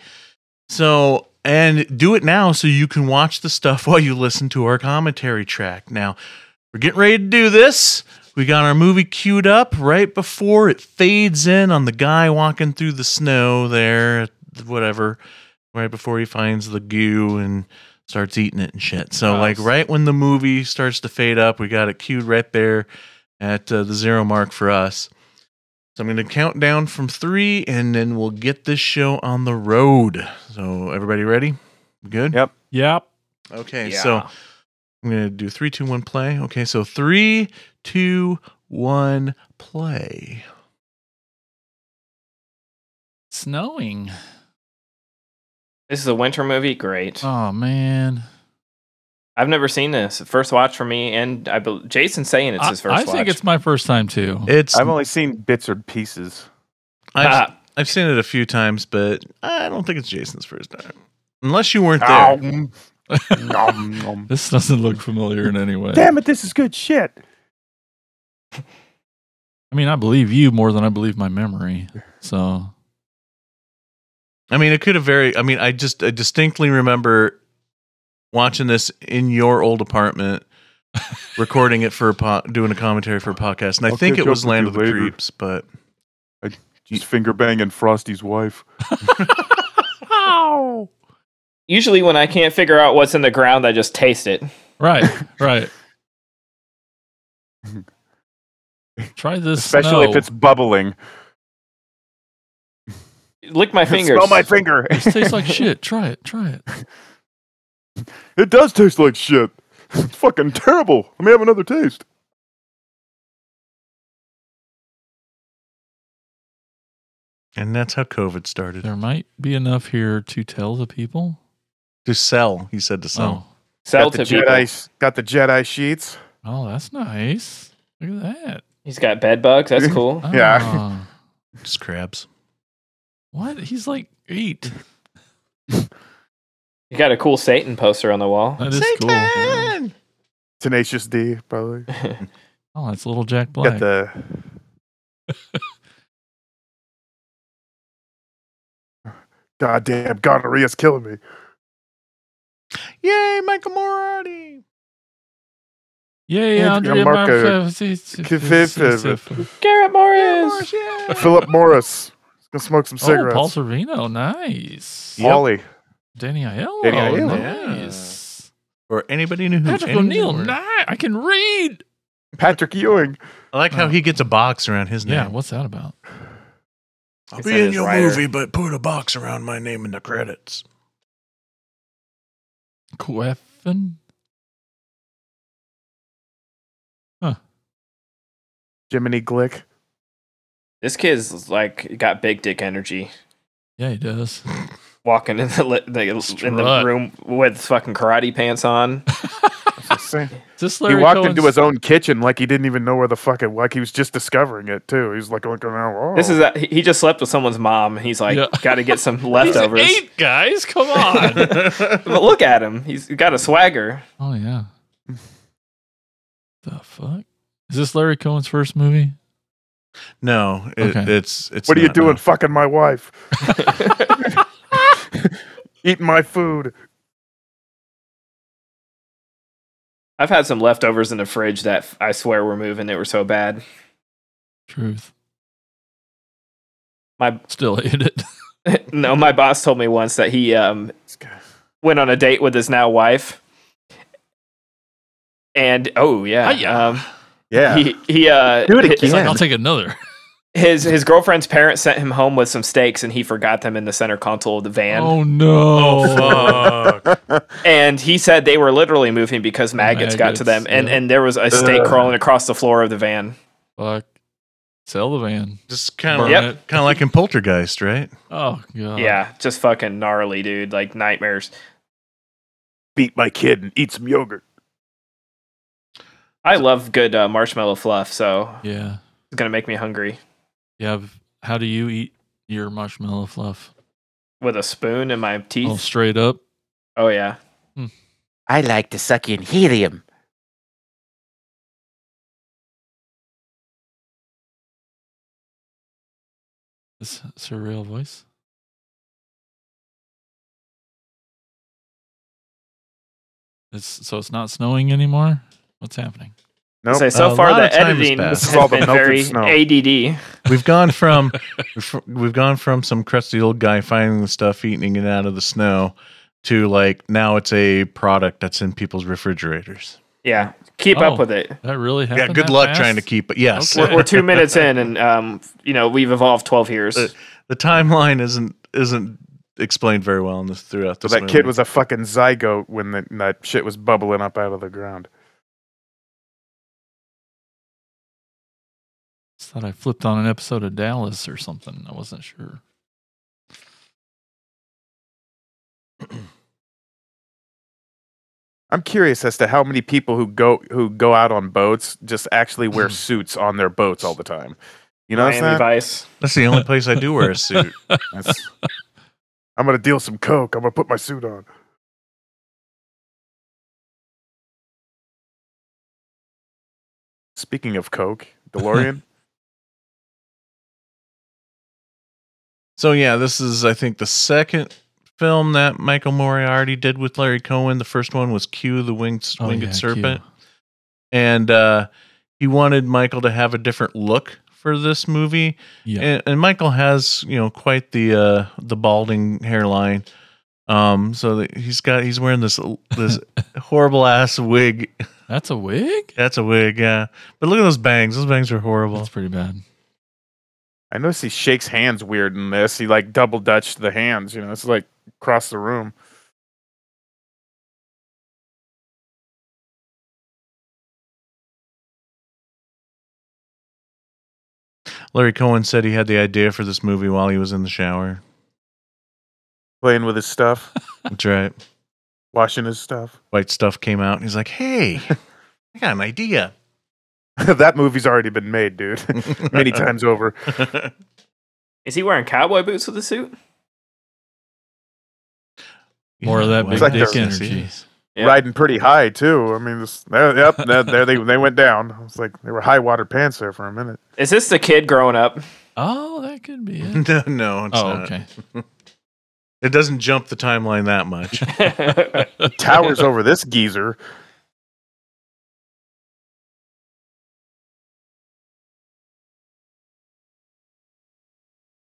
So and do it now so you can watch the stuff [LAUGHS] while you listen to our commentary track. Now, we're getting ready to do this. We got our movie queued up right before it fades in on the guy walking through the snow there, whatever, right before he finds the goo and starts eating it and shit. So, like, right when the movie starts to fade up, we got it queued right there at uh, the zero mark for us. So, I'm going to count down from three and then we'll get this show on the road. So, everybody ready? Good? Yep. Yep. Okay, Yeah. so I'm gonna do three, two, one, play. Okay, so three, two, one, play. Snowing. This is a winter movie. Great. Oh man. I've never seen this. First watch for me, and I bel Jason's saying it's I, his first I watch. think it's my first time too. It's I've only seen bits or pieces. I've, Ah, I've seen it a few times, but I don't think it's Jason's first time, unless you weren't Ow. there. [LAUGHS] Nom, nom. This doesn't look familiar in any way. Damn it, this is good shit. I mean, I believe you more than I believe my memory. So I mean, it could have very. I mean, I just I distinctly remember watching this in your old apartment, [LAUGHS] recording it for a po- doing a commentary for a podcast, and I I'll think it was Land of the later. Creeps, but I Just finger banging Frosty's wife. [LAUGHS] [LAUGHS] Usually, when I can't figure out what's in the ground, I just taste it. right, right. Try this. Especially if it's bubbling. Lick my fingers. Smell my finger. This tastes like shit. Try it. Try it. It does taste like shit. It's fucking terrible. Let me have another taste. and that's how COVID started. There might be enough here to tell the people. To sell, he said to sell. Oh, Sell got the to people. Jedi. Got the Jedi sheets. oh, that's nice. Look at that. He's got bed bugs. That's cool. [LAUGHS] Yeah. Ah. Just crabs. What? He's like eight. [LAUGHS] You got a cool Satan poster on the wall. That is cool. Yeah. Tenacious D, probably. [LAUGHS] Oh, that's little Jack Black. Got the. [LAUGHS] God damn, gonorrhea's killing me. Yay, Michael Moriarty! Yay, Andrea Andrea Marco. Marco. Garrett Morris. Philip Morris. Gonna smoke some Oh, cigarettes. Paul Sorvino. Nice. Yep. Ollie. Danny Aiello. Danny Aiello. Nice. Or anybody knew who Patrick any O'Neill. were. Nice. I can read. Patrick Ewing. I like how he gets a box around his name. Yeah, what's that about? I'll It's be in in his your rider. movie, but put a box around my name in the credits. Queffin? Huh. Jiminy Glick. This kid's like got big dick energy. Yeah, he does. [LAUGHS] Walking in the, li- the in the room with fucking karate pants on. [LAUGHS] Just saying. He walked Cohen's- into his own kitchen like he didn't even know where the fuck it like he was just discovering it too. He was like looking around. Oh. This is a, he he just slept with someone's mom. and He's like, Yeah. got to get some [LAUGHS] He's leftovers. eight, guys. Come [LAUGHS] on. But look at him. He's got a swagger. oh, yeah. The fuck? Is this Larry Cohen's first movie? No, it, Okay. it's it's. what are you doing? no. Fucking my wife. [LAUGHS] Eating my food. I've had some leftovers in the fridge that I swear were moving. They were so bad. Truth. My Still hate it. [LAUGHS] [LAUGHS] no, my boss told me once that he um went on a date with his now wife. And oh yeah, Hi-ya. um, Yeah. he he uh Do it hi- It's like. I'll take another. His his girlfriend's parents sent him home with some steaks and he forgot them in the center console of the van. Oh, no. Oh fuck! [LAUGHS] And he said they were literally moving because maggots, got to them and yeah. and there was a steak crawling across the floor of the van. Fuck. Sell the van. Just kind of, Yep. [LAUGHS] kind of like in Poltergeist, right? Oh, God. Yeah, just fucking gnarly, dude. Like nightmares. Beat my kid and eat some yogurt. I love good uh, marshmallow fluff, so Yeah. it's gonna make me hungry. Yeah. v- How do you eat your marshmallow fluff? With a spoon in my Oh, teeth. straight up? Oh yeah. Hmm. I like to suck in helium. This her real voice? It's, so it's not snowing anymore? What's happening? Nope. Say so A far the of has editing has all been very snow. ADD. We've gone from [LAUGHS] we've gone from some crusty old guy finding the stuff, eating it out of the snow, to like now it's a product that's in people's refrigerators. Yeah, keep Oh. up with it. That really happened? yeah, good luck fast? trying to keep it. Yes, Okay. We're, we're two minutes in, and um, you know we've evolved twelve years. Uh, the timeline isn't isn't explained very well in this throughout So this that kid was a fucking zygote when the, that shit was bubbling up out of the ground. Thought I flipped on an episode of Dallas or something. I wasn't sure. [CLEARS THROAT] I'm curious as to how many people who go who go out on boats just actually wear hmm. suits on their boats all the time. You know, Miami Vice. That's the only place I do wear a [LAUGHS] suit. I'm gonna deal some coke. I'm gonna put my suit on. Speaking of coke, [LAUGHS] DeLorean. So yeah, this is I think the second film that Michael Moriarty did with Larry Cohen. The first one was Q, the winged, Oh, winged yeah, serpent, Q. and uh, he wanted Michael to have a different look for this movie. Yeah. And, and Michael has you know quite the uh, the balding hairline. Um, so he's got he's wearing this this [LAUGHS] horrible ass wig. That's a wig? That's a wig, yeah. But look at those bangs. Those bangs are horrible. That's pretty bad. I notice he shakes hands weird in this. He like double dutched the hands. You know, it's like across the room. Larry Cohen said he had the idea for this movie while he was in the shower. Playing with his stuff, [LAUGHS] That's right. washing his stuff. White stuff came out. And he's like, "Hey, [LAUGHS] I got an idea." [LAUGHS] that movie's already been made, dude. [LAUGHS] Many times over. [LAUGHS] Is he wearing cowboy boots with a suit? More of that why big like dick they're- energy. Yeah. Riding pretty high too. I mean, this, there, yep, there, there they they went down. It's like they were high water pants there for a minute. Is this the kid growing up? Oh, that could be it. no, no, it's oh, not. okay. It doesn't jump the timeline that much. Towers over this geezer.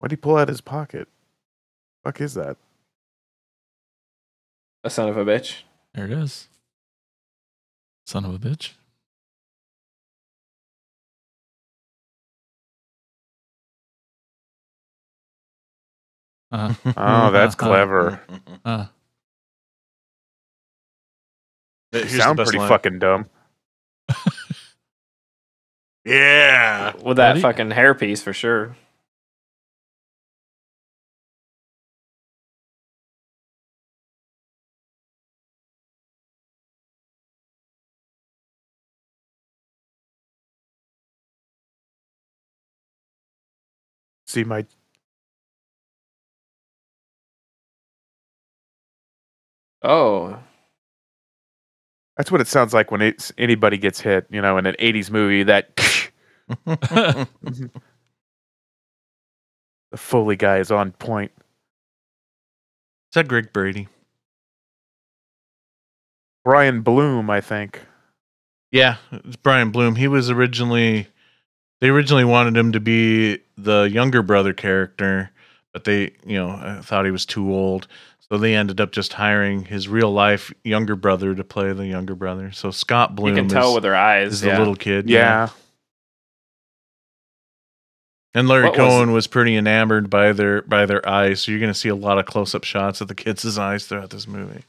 What'd he pull out of his pocket? Fuck is that? a son of a bitch. There it is. Son of a bitch. Uh, [LAUGHS] Oh, that's clever. uh, You Here's sound pretty line. fucking dumb. [LAUGHS] Yeah. With that Buddy? fucking hairpiece for sure. See my Oh, That's what it sounds like when it's anybody gets hit, you know, in an 80s movie that [LAUGHS] the Foley guy is on point. Is that Greg Brady? Brian Bloom, I think. Yeah, it's Brian Bloom. He was originally they originally wanted him to be the younger brother character, but they, you know, uh, thought he was too old. So they ended up just hiring his real life younger brother to play the younger brother. So Scott Bloom you can tell is, with their eyes. is the little kid. Yeah. And Larry What was- Cohen was pretty enamored by their by their eyes. So you're going to see a lot of close up shots of the kids' eyes throughout this movie.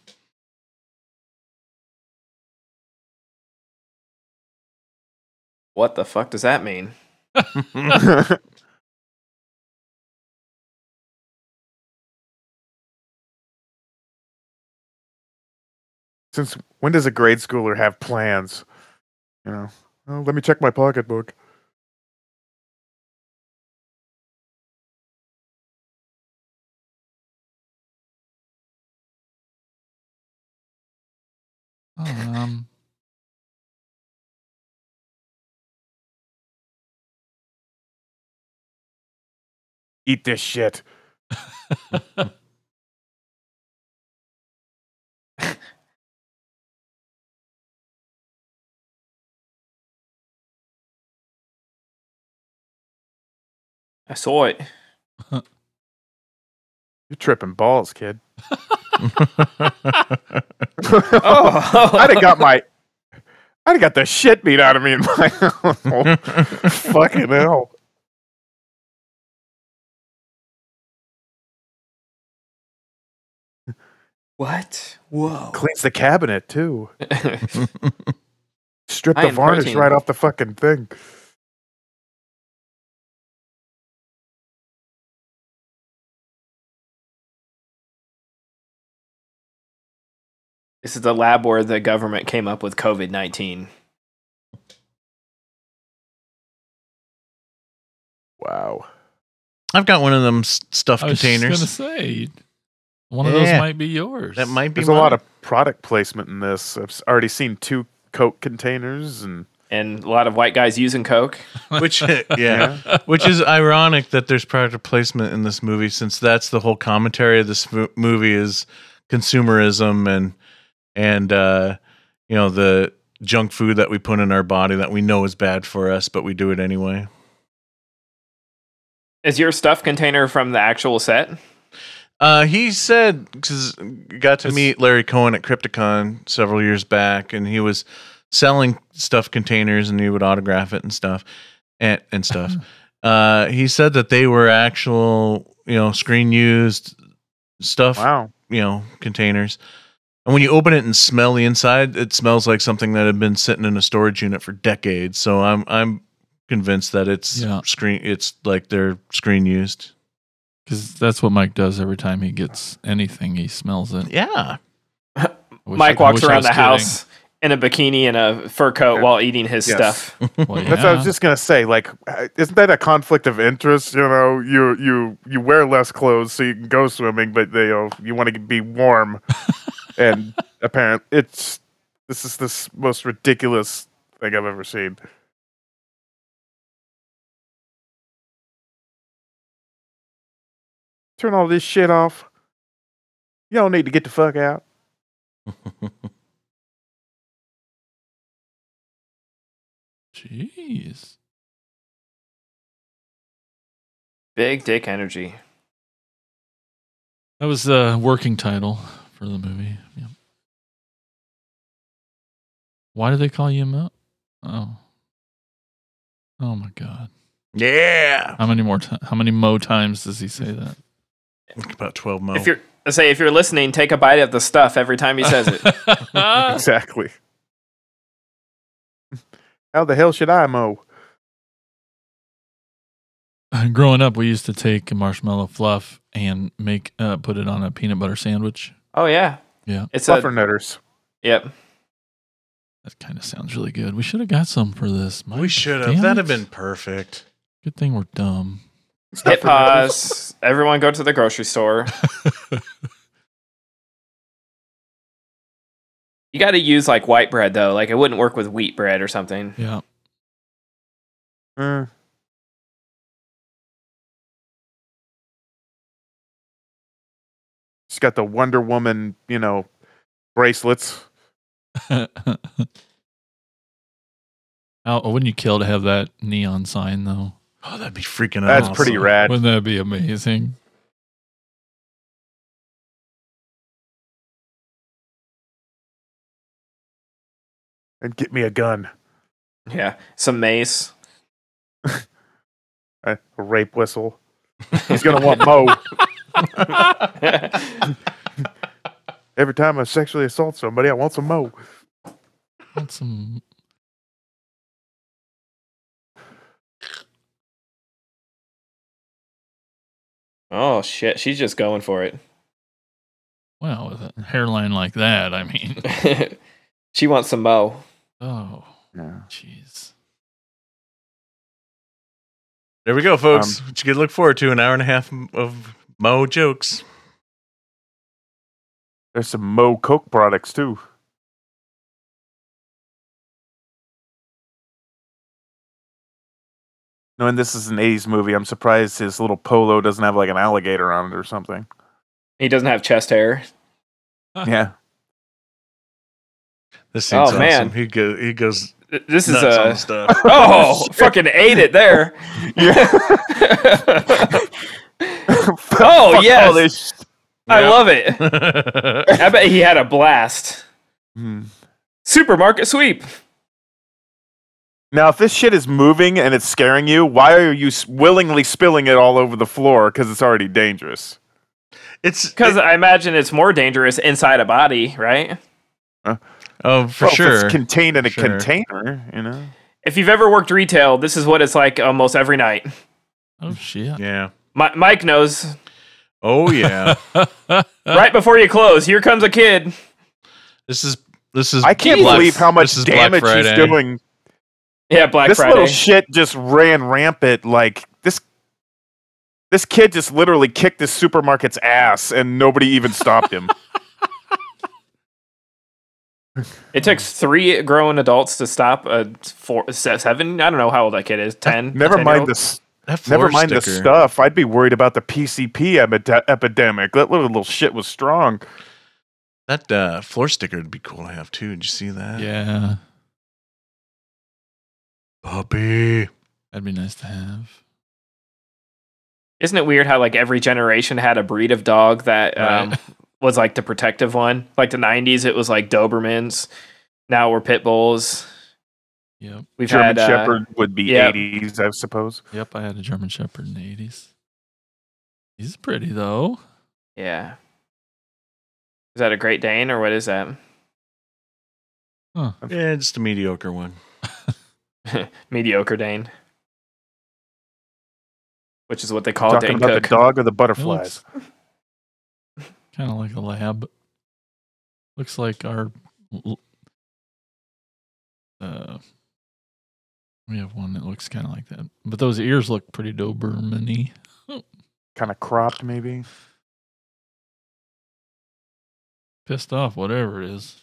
What the fuck does that mean? [LAUGHS] [LAUGHS] Since when does a grade schooler have plans? You know, oh, let me check my pocketbook. um, Eat this shit. [LAUGHS] I saw it. [LAUGHS] You're tripping balls, kid. Oh, [LAUGHS] [LAUGHS] I'd have got my, I'd have got the shit beat out of me in my fucking hell. what? Whoa. Cleans the cabinet too. Strip the varnish protein. right off the fucking thing. This is the lab where the government came up with COVID 19. Wow. I've got one of them s- stuff I was containers. gonna say one of those might be yours. That might be There's a lot of product placement in this. I've already seen two Coke containers and and a lot of white guys using coke. [LAUGHS] which [LAUGHS] yeah, which is ironic that there's product placement in this movie since that's the whole commentary of this movie is consumerism and and uh you know the junk food that we put in our body that we know is bad for us but we do it anyway Is your stuff container from the actual set? uh he said because got to It's- meet larry cohen at crypticon several years back and he was selling stuff containers and he would autograph it and stuff and, and stuff [LAUGHS] uh he said that they were actual you know screen used stuff Wow. you know containers and when you open it and smell the inside it smells like something that had been sitting in a storage unit for decades so i'm i'm convinced that it's Yeah. screen it's like they're screen used Because that's what Mike does every time he gets anything. He smells it. yeah I wish Mike I- I walks wish I around was the kidding. house in a bikini and a fur coat Yeah. while eating his Yes. stuff. [LAUGHS] [LAUGHS] Well, That's what I was just gonna say. Like, uh, isn't that a conflict of interest? You know, you you you wear less clothes so you can go swimming, but they, you know, you want to be warm. [LAUGHS] and apparently, it's this is this most ridiculous thing I've ever seen. Turn all this shit off. You don't need to get the fuck out. [LAUGHS] Jeez. Big dick energy. That was the working title for the movie. Yeah. Why did they call you Mo? Oh. Oh my god. yeah How many more ti- how many mo times does he say that? about 12 mo If you're I say if you're listening, take a bite of the stuff every time he says it. [LAUGHS] Exactly. How the hell should I mow? Growing up, we used to take marshmallow fluff and make uh, put it on a peanut butter sandwich. Oh yeah. Yeah. It's Fluffernutters. a yep. That kind of sounds really good. We should have got some for this. we should have Damn that'd have been perfect Good thing we're dumb. Hit pause. Everyone go to the grocery store. [LAUGHS] You got to use like white bread though. Like it wouldn't work with wheat bread or something. Yeah. Mm. She's got the Wonder Woman, you know, bracelets. [LAUGHS] oh, wouldn't you kill to have that neon sign though? oh that'd be freaking That's awesome. pretty rad. Wouldn't that be amazing? And get me a gun, Yeah. Some mace. a, [LAUGHS] a rape whistle. He's gonna want Mo [LAUGHS] every time I sexually assault somebody. I want some Mo. Want some oh shit, she's just going for it. well with a hairline like that. I mean, [LAUGHS] she wants some mo. oh, Yeah. jeez. there we go folks um, what you could look forward to an hour and a half of mo jokes There's some Mo Coke products too. Knowing this is an 80s movie, I'm surprised his little polo doesn't have like an alligator on it or something. He doesn't have chest hair. [LAUGHS] Yeah. this seems Oh, awesome man. he goes he goes This is nuts on a stuff [LAUGHS] oh, fucking ate it there. [LAUGHS] [LAUGHS] Oh, Fuck yes. all this I Yep. love it. [LAUGHS] I bet he had a blast. Hmm. Supermarket sweep. Now, if this shit is moving and it's scaring you, why are you willingly spilling it all over the floor? Because it's already dangerous. it's Because I imagine it's more dangerous inside a body, right? oh for Well, if sure it's contained in a Sure. container, you know. If you've ever worked retail, this is what it's like almost every night. Oh shit. yeah Mi- Mike knows. oh yeah [LAUGHS] right before you close, here comes a kid. this is this is I can't Black- believe how much this is damage he's doing. Yeah, Black Friday. this Friday. little shit just ran rampant. Like this, this kid just literally kicked this supermarket's ass, and nobody even stopped him. [LAUGHS] [LAUGHS] It took three grown adults to stop a four, seven. I don't know how old that kid is. Ten. Never mind this. That floor Never mind the stuff. I'd be worried about the PCP epide- epidemic. That little, little shit was strong. That uh, floor sticker would be cool to have too. Did you see that? Yeah, Puppy. that'd be nice to have. Isn't it weird how like every generation had a breed of dog that um, Right. [LAUGHS] was like the protective one? Like the '90s, it was like Dobermans. Now we're pit bulls. Yep, We've German had uh, Shepherd would be yep. 80s, I suppose. yep. I had a German Shepherd in the eighties. He's pretty though. Yeah. Is that a Great Dane or what is that? Yeah, just a mediocre one. [LAUGHS] Mediocre Dane. Which is what they call Talking Dane about Cook. the dog or the butterflies. kind of like a lab. Looks like our. Uh, we have one that looks kind of like that, but those ears look pretty Doberman-y. Kind of cropped, maybe. Pissed off, whatever it is.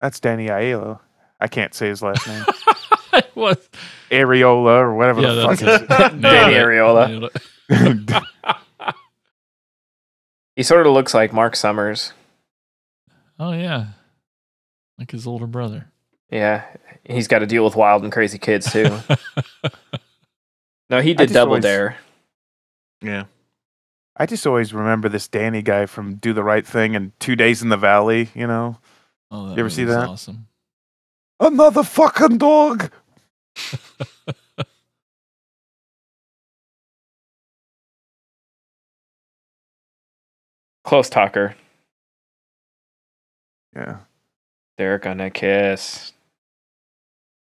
That's Danny Aiello. I can't say his last name. [LAUGHS] what? Areola or whatever Yeah, the that's fuck is it. [LAUGHS] Danny Nailed. Areola. Nailed it. it. [LAUGHS] He sort of looks like Mark Summers. Oh yeah, like his older brother. Yeah. He's got to deal with wild and crazy kids too. [LAUGHS] no, he did Double always- Dare. Yeah. I just always remember this Danny guy from Do the Right Thing and Two Days in the Valley, you know? oh, that You ever see that? Awesome. Another fucking dog. [LAUGHS] Close talker. Yeah. They're gonna kiss.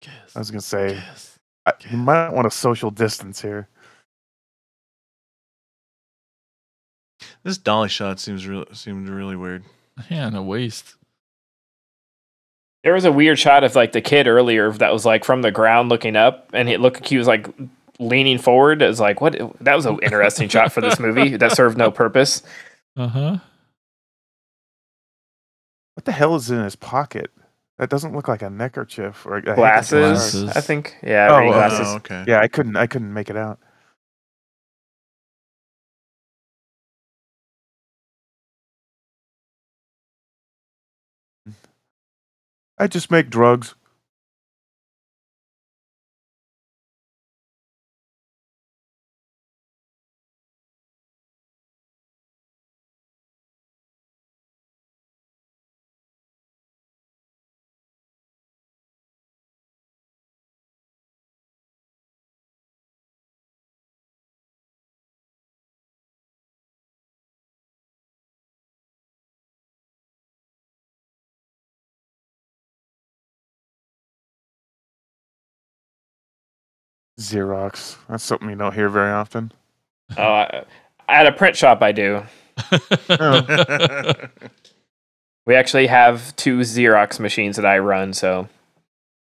Kiss, I was going to say, kiss. I, you might want a social distance here. This dolly shot seems real seemed really weird. Yeah, and a waist. There was a weird shot of like the kid earlier that was like from the ground looking up, and it looked like he was like leaning forward. It was like, what? That was an interesting shot for this movie [LAUGHS] that served no purpose. Uh huh. What the hell is in his pocket? That doesn't look like a neckerchief or a. Glasses, Glasses. I think. Yeah, Oh, oh, glasses. Oh, okay. Yeah, I couldn't. I couldn't make it out. I just make drugs. Xerox. That's something you don't hear very often. Oh, I, at a print shop, I do. [LAUGHS] We actually have two Xerox machines that I run, so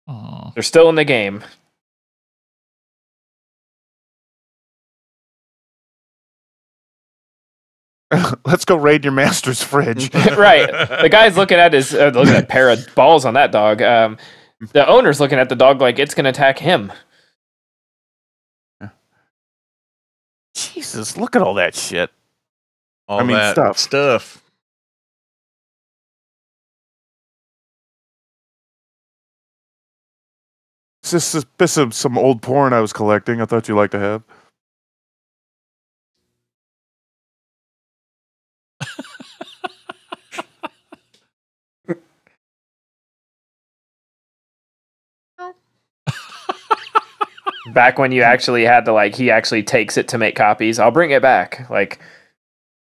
Aw. they're still in the game. [LAUGHS] Let's go raid your master's fridge. [LAUGHS] right. The guy's looking at his uh, looking at a pair of balls on that dog. Um, the owner's looking at the dog like it's going to attack him. Jesus, look at all that shit. All I mean, that stuff. stuff. This is this is some old porn I was collecting. I thought you liked to have. Back when you actually had to like, he actually takes it to make copies. I'll bring it back. Like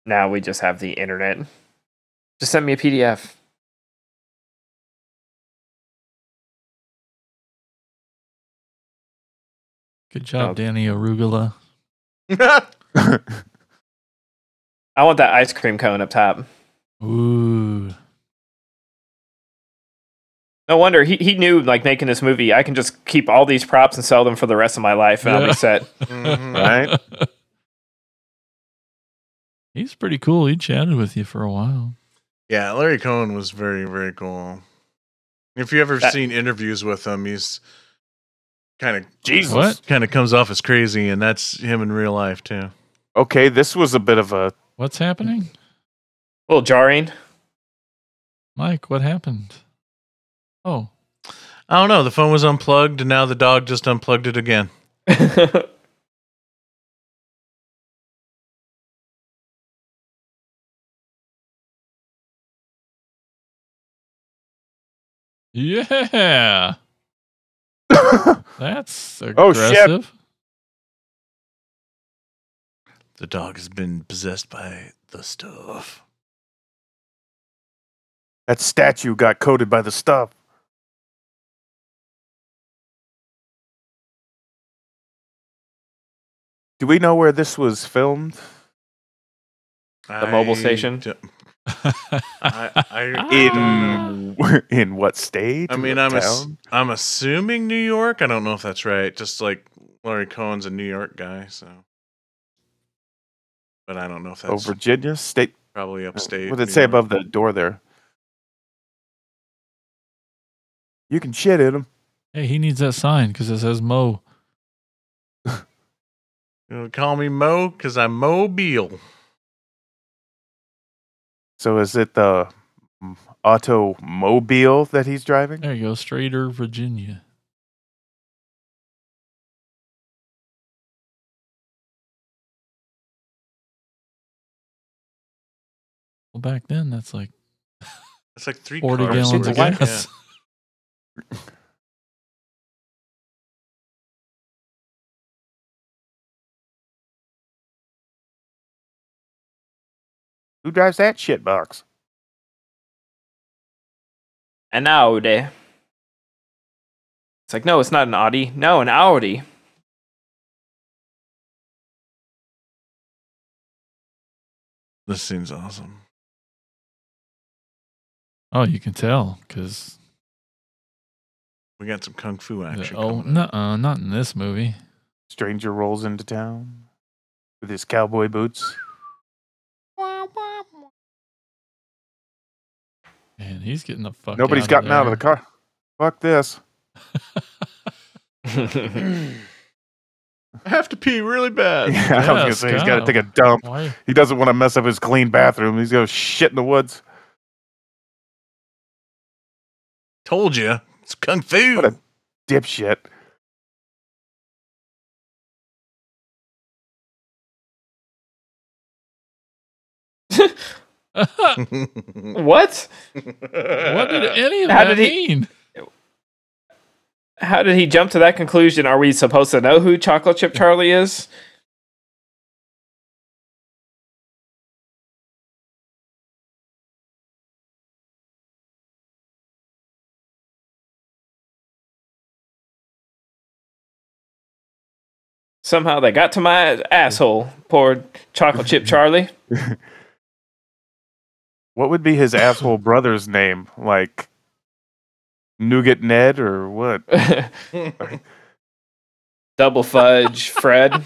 now we just have the internet. Just send me a PDF. Good job, Oh. Danny Arugula. [LAUGHS] [LAUGHS] I want that ice cream cone up top. Ooh. No wonder he, he knew like making this movie. I can just keep all these props and sell them for the rest of my life, and I'll be set. [LAUGHS] Mhm. Right? [LAUGHS] He's pretty cool. He chatted with you for a while. Yeah, Larry Cohen was very, very cool. If you ever That- seen interviews with him, he's kind of Jesus. What? kind of comes off as crazy, and that's him in real life too. Okay, this was a bit of a. What's happening? A little jarring. Mike, what happened? Oh, I don't know. The phone was unplugged, and now the dog just unplugged it again. [LAUGHS] yeah. That's [LAUGHS] Oh, shit. aggressive. The dog has been possessed by the stuff. that statue got coated by the stuff. Do we know where this was filmed? The mobile station? d- [LAUGHS] I, I, ah. In in what state? I mean, What I'm ass- town? I'm assuming New York. I don't know if that's right. Just like Larry Cohen's a New York guy, so. But I don't know if oh, that's oh, Virginia state. probably uh, upstate. What did it New say York. above the door there? You can shit in them. hey, he needs that sign because it says Mo. You know, call me Mo because I'm mobile. So is it the mm, automobile that he's driving? There you go, Strader, Virginia. Well, back then, that's like It's like three 40 gallons of worth. gas. [LAUGHS] Who drives that shit box? An Audi. It's like, no, it's not an Audi. No, an Audi. This seems awesome. Oh, you can tell because We got some kung fu action. oh no, uh, not in this movie. Stranger rolls into town with his cowboy boots. Man, he's getting the fuck. Nobody's out gotten out of the car. Fuck this. [LAUGHS] I have to pee really bad. [LAUGHS] Yeah, I was gonna say he's got to take a dump. Why? He doesn't want to mess up his clean bathroom. He's gonna shit in the woods. Told you, it's kung fu. What a dipshit. [LAUGHS] what? what did any of How that did he- mean? How did he jump to that conclusion? Are we supposed to know who Chocolate Chip Charlie is? Somehow they got to my asshole. Poor Chocolate Chip Charlie. [LAUGHS] What would be his asshole [LAUGHS] brother's name? Like Nougat Ned or what? [LAUGHS] Double Fudge Fred.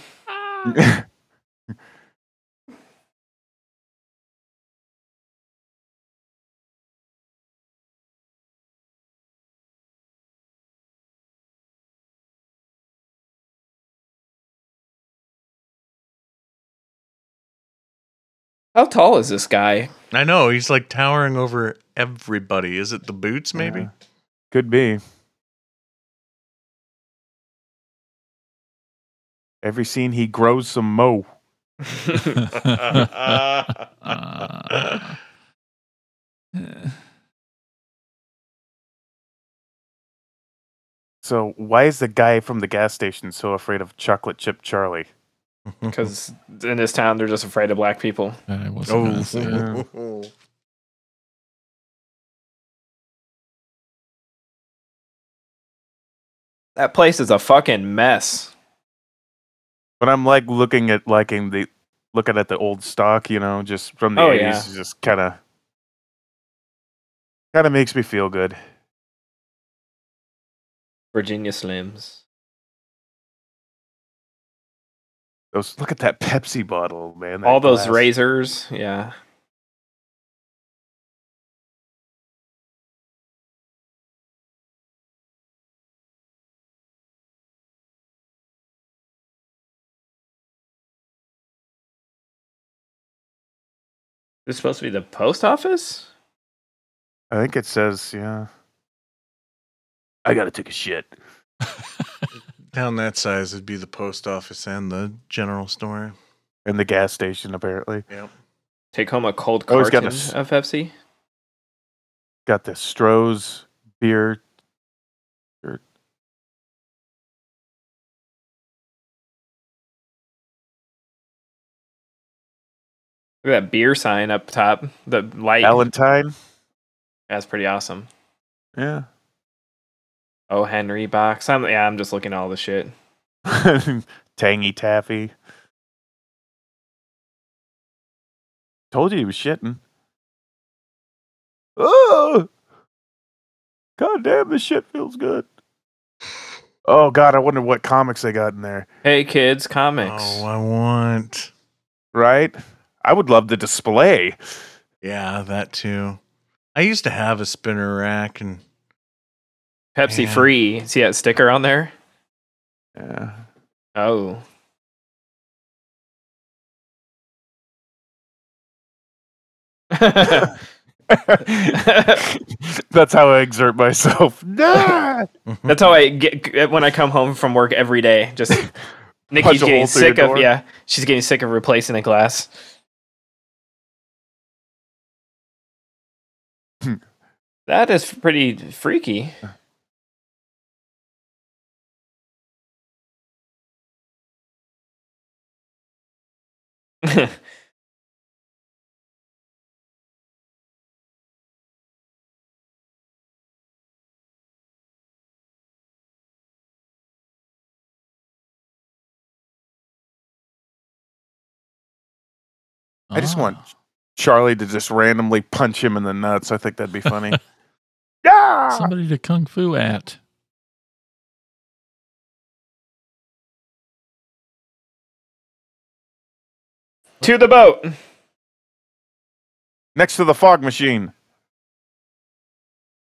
How tall is this guy? I know he's like towering over everybody. Is it the boots? Maybe. Yeah. Could be. Every scene he grows some mo. Uh, [LAUGHS] So why is the guy from the gas station so afraid of chocolate chip Charlie? Because in this town, they're just afraid of black people. [LAUGHS] I wasn't gonna oh. say it. Oh. That place is a fucking mess. But I'm like looking at liking the looking at the old stock, you know, just from the Oh, 80s, yeah. just kind of kind of makes me feel good. Virginia Slims. Those look at that Pepsi bottle, man. All glass. those razors, yeah. This supposed to be the post office? I think it says, yeah. I gotta take a shit. [LAUGHS] Down that size would be the post office and the general store. And the gas station, apparently. Yep. Take home a cold Oh, he's got carton of Pepsi? Got the Stroh's beer. shirt. Look at that beer sign up top. The light. Valentine. That's pretty awesome. Yeah. Oh, Henry box. I'm, yeah, I'm just looking at all the shit. [LAUGHS] Tangy taffy. Told you he was shitting. Oh! God damn, this shit feels good. Oh god, I wonder what comics they got in there. Hey, kids, comics. Oh, I want. Right? I would love the display. Yeah, that too. I used to have a spinner rack and Pepsi Man. free. See that sticker on there? Yeah. Oh. [LAUGHS] That's how I exert myself. [LAUGHS] Nah! That's how I get uh, when I come home from work every day. Just [LAUGHS] Nikki's Punch a hole getting sick of door. yeah, she's getting sick of replacing the glass. Hmm. that is pretty freaky. Uh, [LAUGHS] I just want Ah. Charlie to just randomly punch him in the nuts. I think that'd be funny. [LAUGHS] yeah! somebody to kung fu at. To the boat. Next to the fog machine.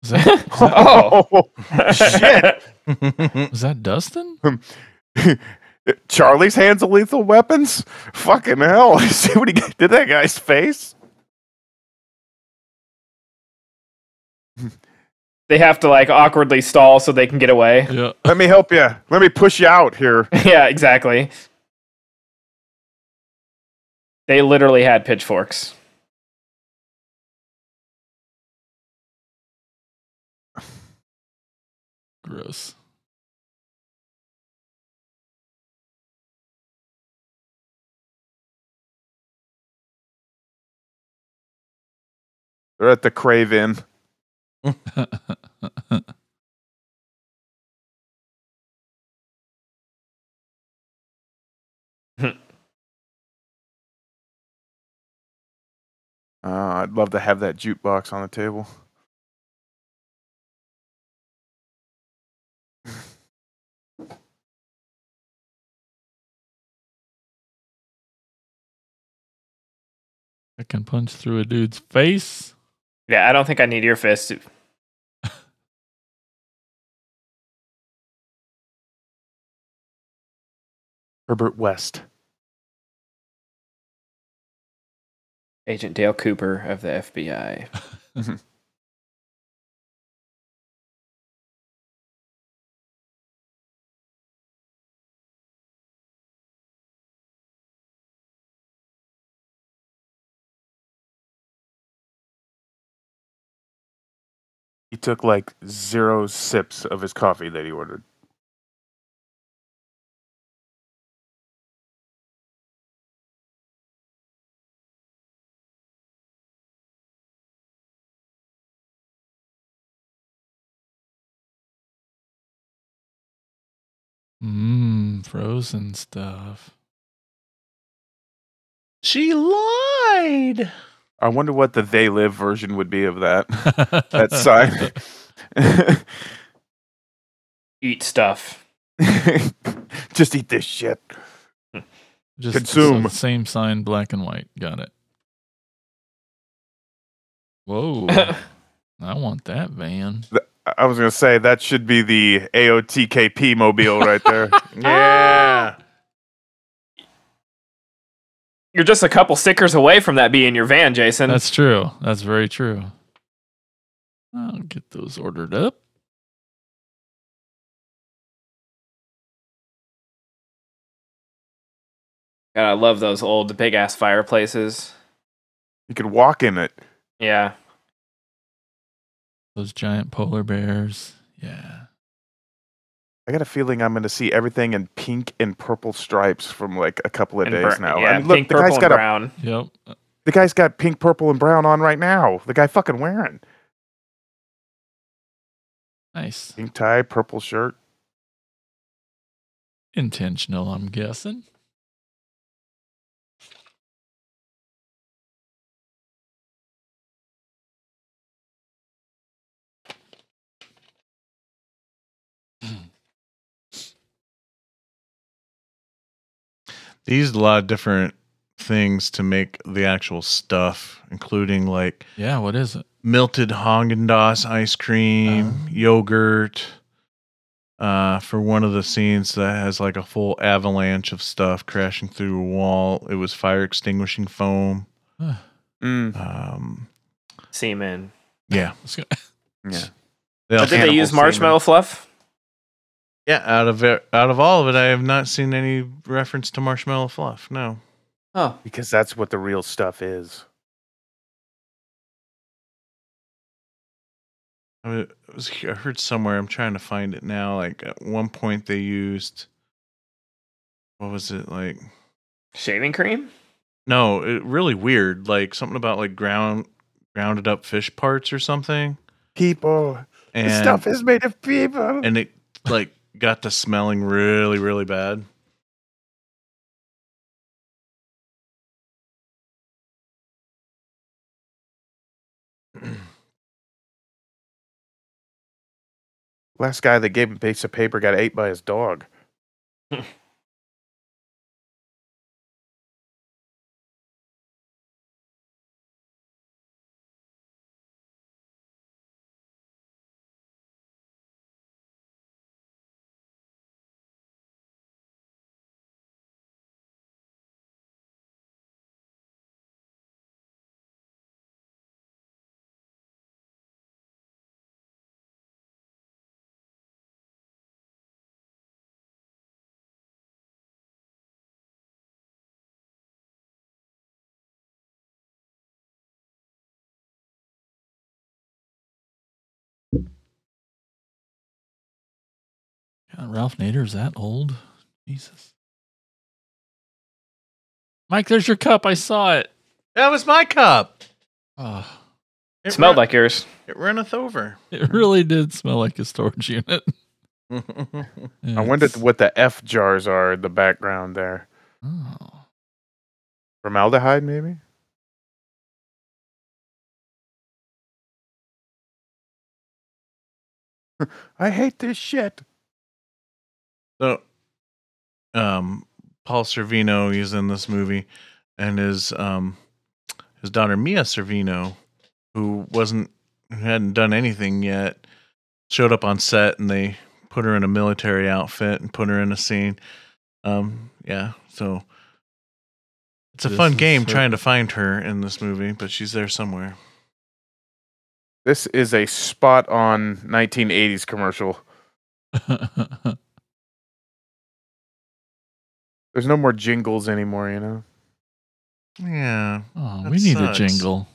Is that, Oh. shit! is that [LAUGHS] oh. [LAUGHS] Dustin? [LAUGHS] Charlie's hands of lethal weapons? Fucking hell. See what he did to that guy's face? They have to like awkwardly stall so they can get away. Yeah. Let me help you. Let me push you out here. yeah, exactly. They literally had pitchforks. Gross. They're at the Crave Inn. [LAUGHS] Uh, I'd love to have that jukebox on the table. [LAUGHS] I can punch through a dude's face. Yeah, I don't think I need your fist. [LAUGHS] Herbert West. Agent Dale Cooper of the FBI. [LAUGHS] He took like zero sips of his coffee that he ordered. Mmm, frozen stuff. she lied. I wonder what the They Live version would be of that. [LAUGHS] that sign. [LAUGHS] Eat stuff. [LAUGHS] Just eat this shit. Just Consume. so- same sign, black and white. Got it. Whoa. I want that van. I- I was gonna say that should be the AOTKP mobile right there. [LAUGHS] Yeah. Ah. You're just a couple stickers away from that being your van, Jason. That's true. That's very true. I'll get those ordered up. God, I love those old big ass fireplaces. You could walk in it. Yeah. Those giant polar bears. Yeah. I got a feeling I'm going to see everything in pink and purple stripes from like a couple of And days bur- now. Yeah, I mean, look, pink, the purple, guy's and got a brown. Yep. the guy's got pink, purple, and brown on right now. The guy fucking wearing Nice. pink tie, purple shirt. Intentional, I'm guessing. They used a lot of different things to make the actual stuff, including like Yeah, what is it? melted Haagen Dazs ice cream, Oh. yogurt. Uh, for one of the scenes that has like a full avalanche of stuff crashing through a wall, it was fire extinguishing foam. Mm, Um, Semen. yeah, Let's yeah. They But also- did they Cannibal use semen. marshmallow fluff? Yeah. Out of it, out of all of it, I have not seen any reference to marshmallow fluff. No. Oh. Because that's what the real stuff is. I mean, it was I heard somewhere. I'm trying to find it now. Like at one point, they used what was it like? Shaving cream? No, it really weird. Like something about like ground grounded up fish parts or something. People. And this stuff is made of people. and it like got to smelling really really bad. Last guy that gave him a piece of paper got ate by his dog. [LAUGHS] God, Nader is that old? Jesus. Mike, there's your cup. I saw it. That was my cup. Oh, It Smelled run- like yours. it runneth over. it really did smell like a storage unit. [LAUGHS] I wonder It's- what the F jars are in the background there. Oh. Formaldehyde, maybe? [LAUGHS] I hate this shit. So, um, Paul Sorvino, he's in this movie, and his um, his daughter Mia Sorvino, who wasn't who hadn't done anything yet, showed up on set, and they put her in a military outfit and put her in a scene. Um, yeah, so it's a This fun game her- trying to find her in this movie, but she's there somewhere. This is a spot on 1980s commercial. [LAUGHS] There's no more jingles anymore, you know? Yeah, oh, That we need sucks. a jingle.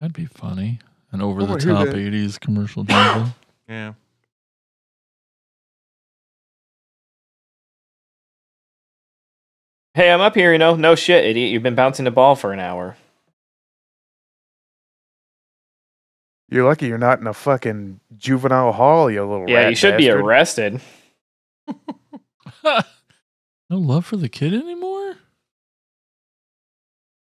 That'd be funny. An over the top 80s commercial jingle. [COUGHS] yeah. Hey, I'm up here, you know. No shit, idiot. You've been bouncing the ball for an hour. You're lucky you're not in a fucking juvenile hall, you little Yeah, rat you should be arrested. [LAUGHS] no love for the kid anymore?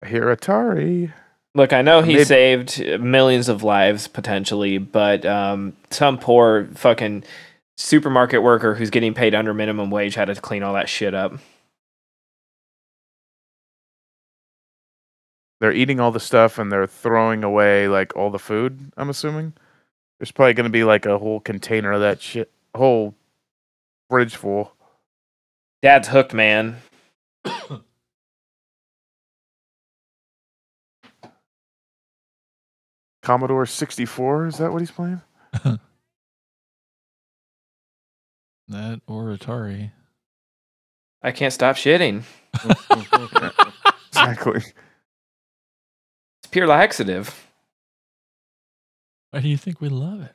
I hear Atari. Look, I know he Maybe- saved millions of lives potentially, but um, some poor fucking supermarket worker who's getting paid under minimum wage had to clean all that shit up. They're eating all the stuff and they're throwing away like all the food, I'm assuming. There's probably going to be like a whole container of that shit, whole fridge full. Dad's hooked, man. [COUGHS] Commodore 64, is that what he's playing? [COUGHS] that or Atari. I can't stop shitting. [LAUGHS] exactly. It's pure laxative. Why do you think we love it?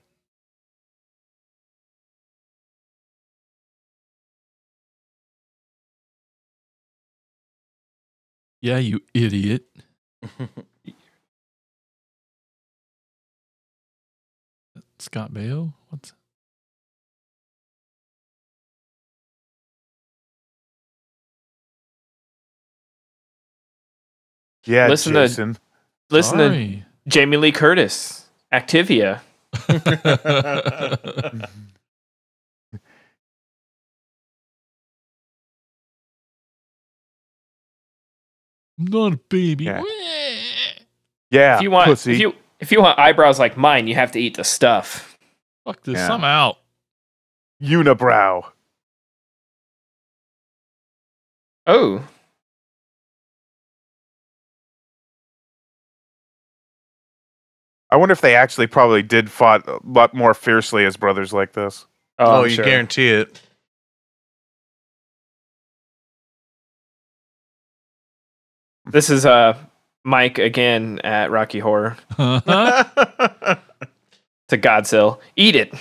Yeah, you idiot. [LAUGHS] Scott Baio? What's Yeah, Listen to- Jason. Listen to Jamie Lee Curtis, Activia. [LAUGHS] [LAUGHS] not a baby. Yeah. Yeah, if you want, pussy. if you if you want eyebrows like mine, you have to eat the stuff. Fuck this. Yeah. I'm out. Unibrow. Oh, I wonder if they actually probably did fought a lot more fiercely as brothers like this. oh, Oh, you sure. guarantee it. This is uh Mike again at Rocky Horror [LAUGHS] to Godzilla. Eat it.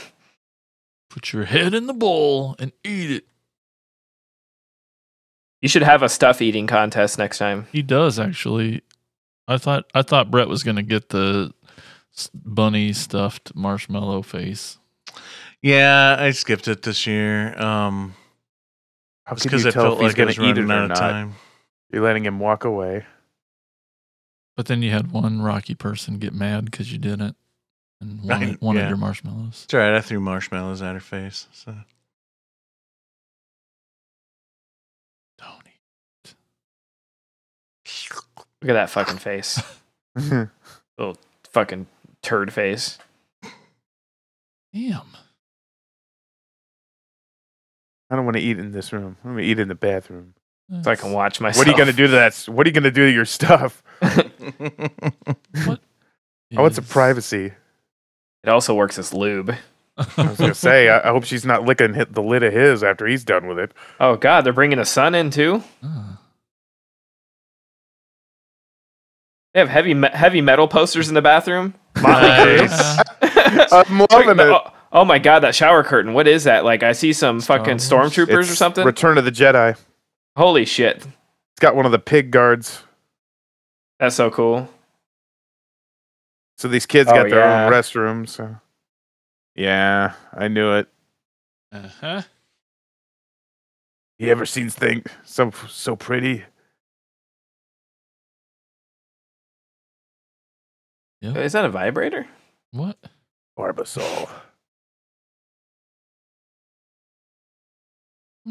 Put your head in the bowl and eat it. You should have a stuff eating contest next time. He does actually. I thought I thought Brett was gonna get the bunny stuffed marshmallow face. yeah, I skipped it this year. Um, How because you I felt if he's like I going was to eat it running or out of not? time. You're letting him walk away. But then you had one Rocky person get mad because you didn't, and [LAUGHS] wanted, Right, wanted yeah. your marshmallows. It's all right. I threw marshmallows at her face. So Don't eat. Look at that fucking face. [LAUGHS] [LAUGHS] Little fucking turd face. Damn. I don't want to eat in this room. I'm going to eat in the bathroom. So I can watch myself. What are you going to do to that? What are you going to do to your stuff? [LAUGHS] What? Oh, it's a privacy. It also works as lube. I was going to say, I, I hope she's not licking hit the lid of his after he's done with it. Oh god, they're bringing a son in too. Ah. They have heavy me- heavy metal posters in the bathroom. Motley Nice. [LAUGHS] I'm loving it. Oh, oh my god, that shower curtain. What is that? Like I see some Star fucking Wars? stormtroopers or something. Return of the Jedi. It's Holy shit. It's got one of the pig guards. That's so cool. So these kids Oh, got their yeah. own restroom. So yeah, I knew it. Uh-huh. You ever seen thing so so pretty? Yep. Is that a vibrator? What? Barbasol.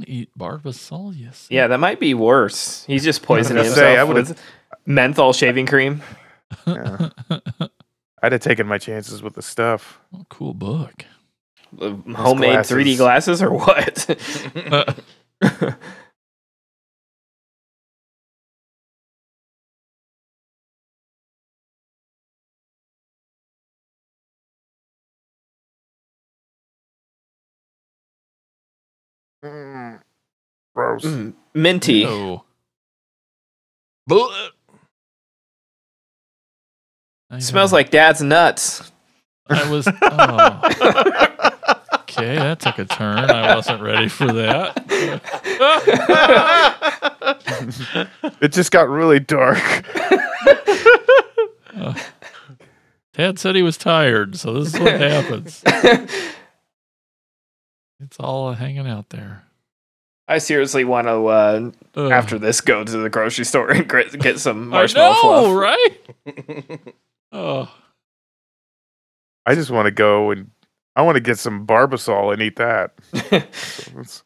Eat Barbasol, yes. Yeah, that might be worse. He's just poisoning gonna himself say, I would've- with menthol shaving cream. Yeah. I'd have taken my chances with the stuff. [LAUGHS] oh, cool book. Homemade glasses. 3D glasses or what? [LAUGHS] [LAUGHS] Gross. Mm, Minty. I Smells like dad's nuts. I was. Oh. [LAUGHS] okay, that took a turn. I wasn't ready for that. [LAUGHS] It just got really dark. [LAUGHS] Dad said he was tired, so this is what happens. It's all hanging out there. I seriously want to, uh, Ugh. after this, go to the grocery store and get some marshmallow I marshmallow know, fluff. right? [LAUGHS] Oh, I just want to go and I want to get some Barbasol and eat that. [LAUGHS] So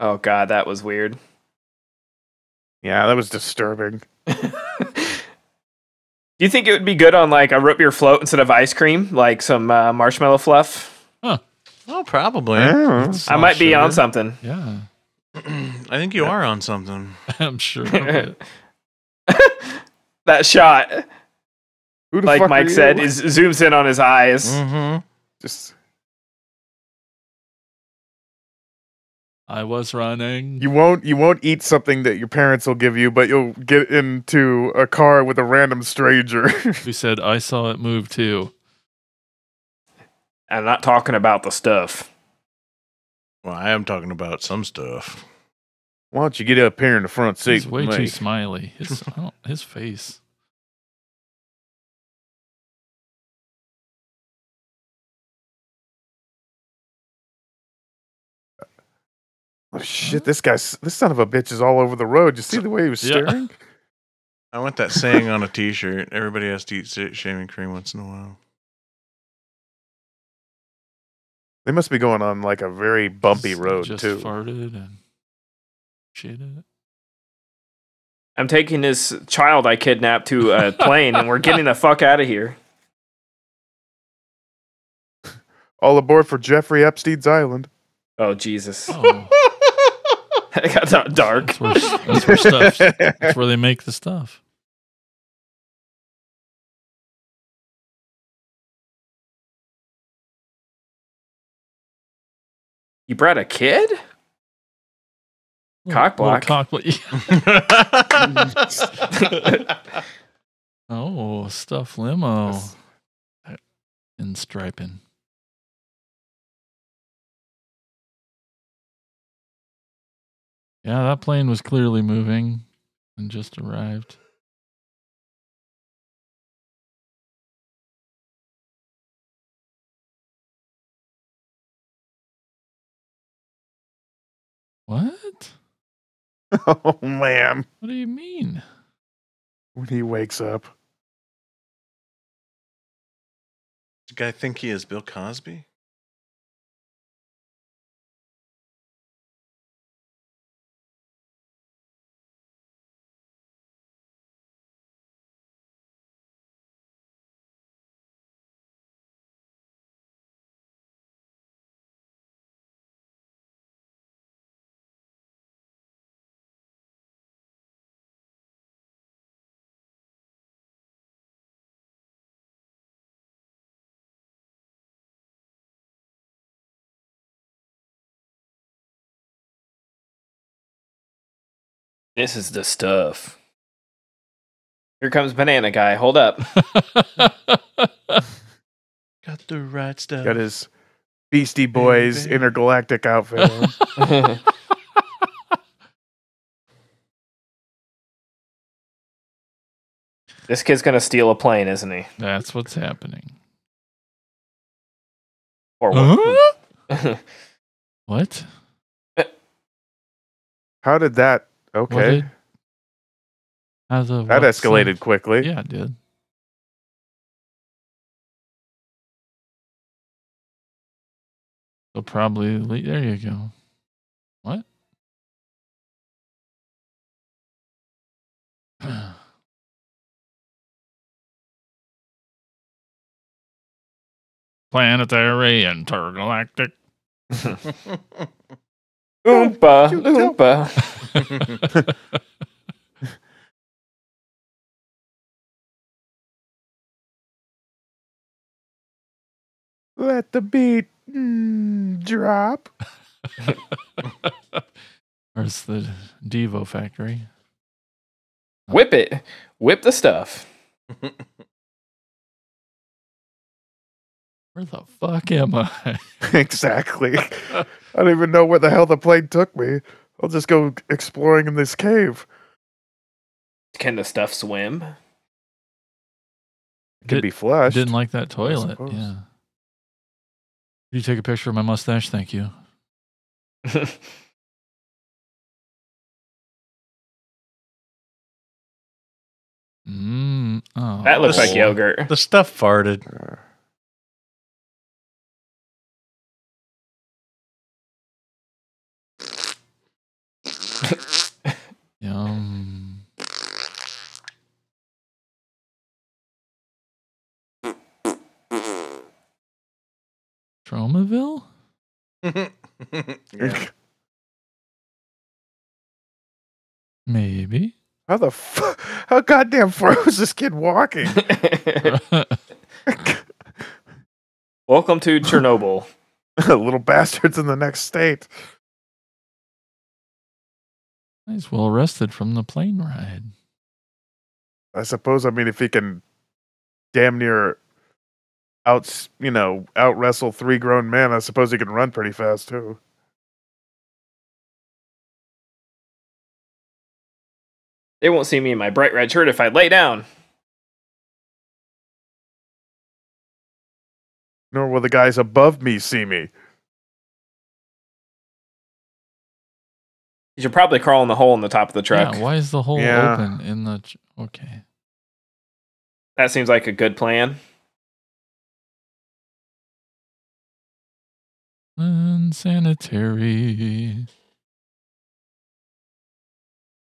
oh god, that was weird. yeah, that was disturbing. [LAUGHS] Do you think it would be good on like a root beer float instead of ice cream, like some uh, marshmallow fluff? Oh, probably. Yeah. I might be on something. Yeah, [CLEARS THROAT] I think you are on something. [LAUGHS] I'm sure. of it. [LAUGHS] that shot. Who the like fuck Mike said, you? is zooms in on his eyes. Mm-hmm. just I was running. you won't you won't eat something that your parents will give you, but you'll get into a car with a random stranger. [LAUGHS] Who said I saw it move too? I'm not talking about the stuff. Well, I am talking about some stuff. Why don't you get up here in the front seat? He's way with too smiley. His [LAUGHS] his face. Oh, shit, this guy's this son of a bitch is all over the road. You see the way he was Yeah. staring? [LAUGHS] I want that saying on a T-shirt. Everybody has to eat shaving cream once in a while. They must be going on like a very bumpy Just- road just too. farted and shitted. I'm taking this child I kidnapped to a [LAUGHS] plane, and we're getting the fuck out of here. [LAUGHS] All aboard for Jeffrey Epstein's island. Oh Jesus! Oh, [LAUGHS] it got dark. that's where, that's where stuff. That's where they make the stuff. You brought a kid? Cock Little block. Cock block. [LAUGHS] oh, stuff limo in striping. Yeah, that plane was clearly moving and just arrived. What? [LAUGHS] oh man, What do you mean? when he wakes up. Does the guy think he is Bill Cosby? This is the stuff. Here comes banana guy. Hold up. [LAUGHS] Got the right stuff. Got his Beastie Boys Baby. intergalactic outfit on. [LAUGHS] this kid's gonna steal a plane, isn't he? That's what's happening. Or what? Huh? [LAUGHS] What? How did that? What Okay, did- How's the that escalated sense? quickly. Yeah, it did. So probably le- there you go. What? [SIGHS] Planetary intergalactic. [LAUGHS] [LAUGHS] Oompa, Choo- choo. oompa. [LAUGHS] Let the beat mm, drop. [LAUGHS] Where's the Devo factory? Whip it. Whip the stuff. [LAUGHS] Where the fuck am I? [LAUGHS] exactly. I don't even know where the hell the plane took me. I'll just go exploring in this cave. Can the stuff swim? It can Did- be flushed. Didn't like that toilet. Yeah. Can you take a picture of my mustache? Thank you. [LAUGHS] Mm, oh, that looks like Oh. yogurt. the stuff farted. Yum. Tromaville? [LAUGHS] Yeah. Maybe. How the fu- how goddamn far was this kid walking? [LAUGHS] [LAUGHS] Welcome to Chernobyl. Little bastards in the next state. He's well rested from the plane ride. I suppose. I mean, if he can damn near out, you know, out wrestle three grown men, I suppose he can run pretty fast too. They won't see me in my bright red shirt if I lay down. Nor will the guys above me see me. You should probably crawl in the hole in the top of the truck. Yeah, why is the hole Yeah. open in the? tr- Okay. That seems like a good plan. Unsanitary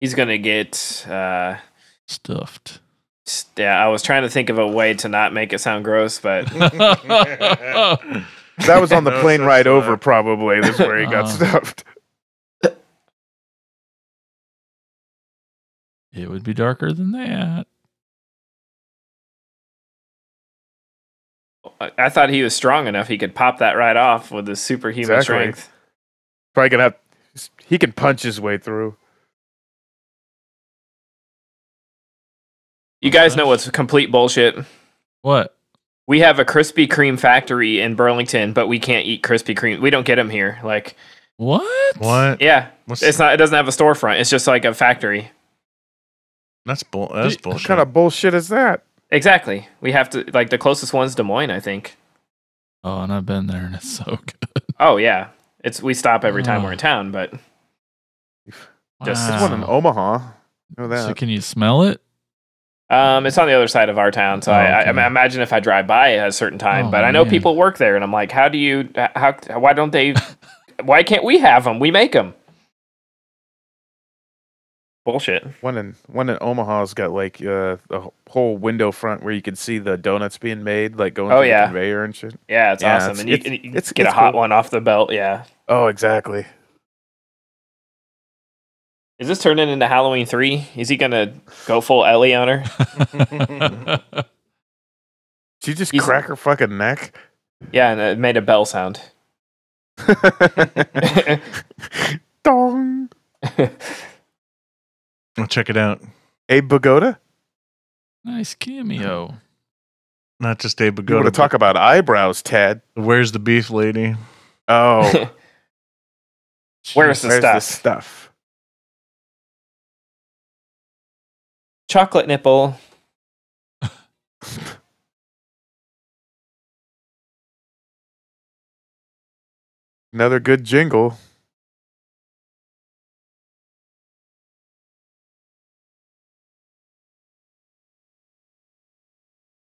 He's gonna get. uh stuffed. s- Yeah, I was trying to think of a way to not make it sound gross, but [LAUGHS] That was on the [LAUGHS] No plane ride luck. over, probably. This is where he got Uh. stuffed. It would be darker than that. I- I thought he was strong enough he could pop that right off with his superhuman Exactly. strength. Probably gonna have. He can punch his way through. You guys know what's complete bullshit? What? We have a Krispy Kreme factory in Burlington, but we can't eat Krispy Kreme. We don't get them here. Like, What? What? yeah, What's, it's not. It doesn't have a storefront. It's just like a factory. That's bull. That's What bullshit. What kind of bullshit is that? Exactly. We have to like the closest one's Des Moines, I think. Oh, and I've been there, and it's so good. Oh yeah, it's we stop every time Oh. we're in town, but Just- There's one in Omaha. Know that. So can you smell it? um, it's on the other side of our town. So Oh, I, I, I imagine if I drive by at a certain time, Oh, but I know man. people work there, and I'm like, how do you? How? Why don't they? why can't we have them? We make them. Bullshit. One in one in Omaha's got like uh, a whole window front where you can see the donuts being made, like going Oh, through yeah. the conveyor and shit. Yeah, it's Yeah, awesome, it's- and you, it's- and you it's- get it's a hot cool. one off the belt. Yeah. Oh, exactly. Is this turning into Halloween three? Is he gonna go full Ellie on her? [LAUGHS] Did you just He's- crack her fucking neck? Yeah, and it made a bell sound. [LAUGHS] [LAUGHS] Dong. I'll check it out. Abe Vigoda? nice cameo. [LAUGHS] Not just Abe You want Vigoda. to talk about eyebrows, Ted? Where's the beef lady? Oh, [LAUGHS] Where's the where's stuff? the stuff? Chocolate nipple. [LAUGHS] Another good jingle.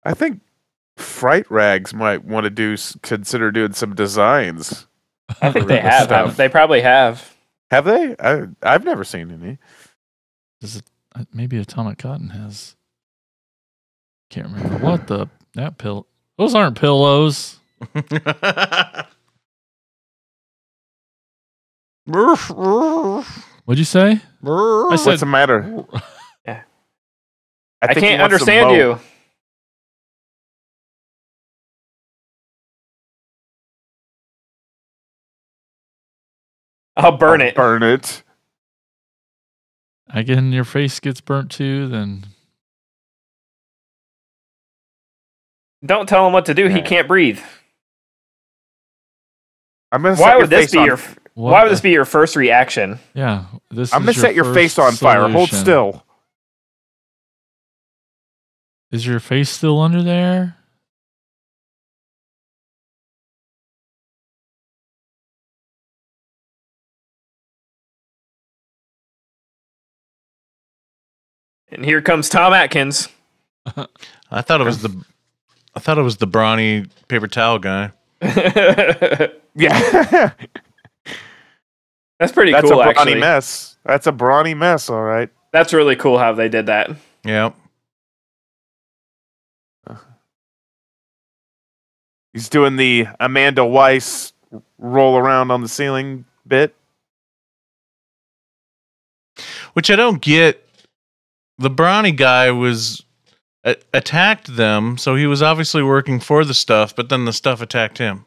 I think Fright Rags might want to do consider doing some designs. I think they have. stuff. They probably have. Have they? I I've never seen any. Does it, uh, maybe Atomic Cotton has. Can't remember what the that pill. Those aren't pillows. [LAUGHS] What'd you say? [LAUGHS] I What's the matter? Yeah. I, I, think he can't understand you. I'll burn I'll it. Burn it. again your face gets burnt too. Then Don't tell him what to do. He can't breathe. I'm gonna Why set would your this face be on, your? what Why would the- this be your first reaction? Yeah, this. I'm is gonna set your face on fire. Hold still. Is your face still under there? And here comes Tom Atkins. [LAUGHS] I thought it was the. I thought it was the brawny paper towel guy. [LAUGHS] Yeah. [LAUGHS] That's pretty that's cool. a brawny Actually, mess. That's a brawny mess. All right. that's really cool how they did that. Yeah. He's doing the Amanda Wyss roll around on the ceiling bit. Which I don't get. The brawny guy was a- attacked them, so he was obviously working for the stuff, but then the stuff attacked him.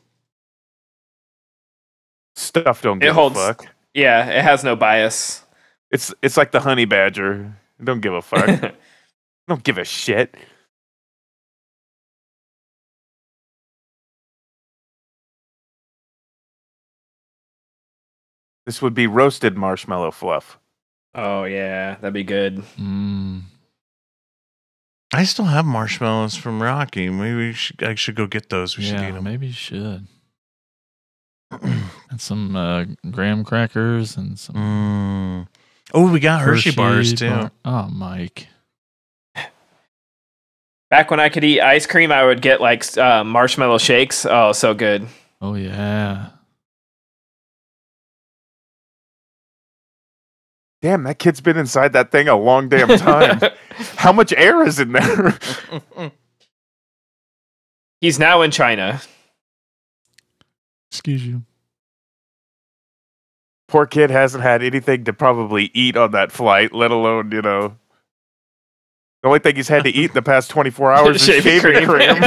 Stuff don't It give holds- a fuck. Yeah, it has no bias. It's it's like the honey badger. Don't give a fuck. [LAUGHS] don't give a shit. This would be roasted marshmallow fluff. Oh yeah, that'd be good. Mm. I still have marshmallows from Rocky. Maybe we should, I should go get those. We should eat them. maybe you should. [CLEARS THROAT] and some uh, graham crackers and some Mm. Oh, we got Hershey, bars too. bar- Oh, Mike. [SIGHS] Back when I could eat ice cream, I would get like uh, marshmallow shakes. Oh, so good. Oh yeah. Damn, that kid's been inside that thing a long damn time. [LAUGHS] How much air is in there? [LAUGHS] He's now in China. Excuse you. Poor kid hasn't had anything to probably eat on that flight, let alone, you know. The only thing he's had to eat in the past 24 [LAUGHS] hours is Shaving shaving cream. cream.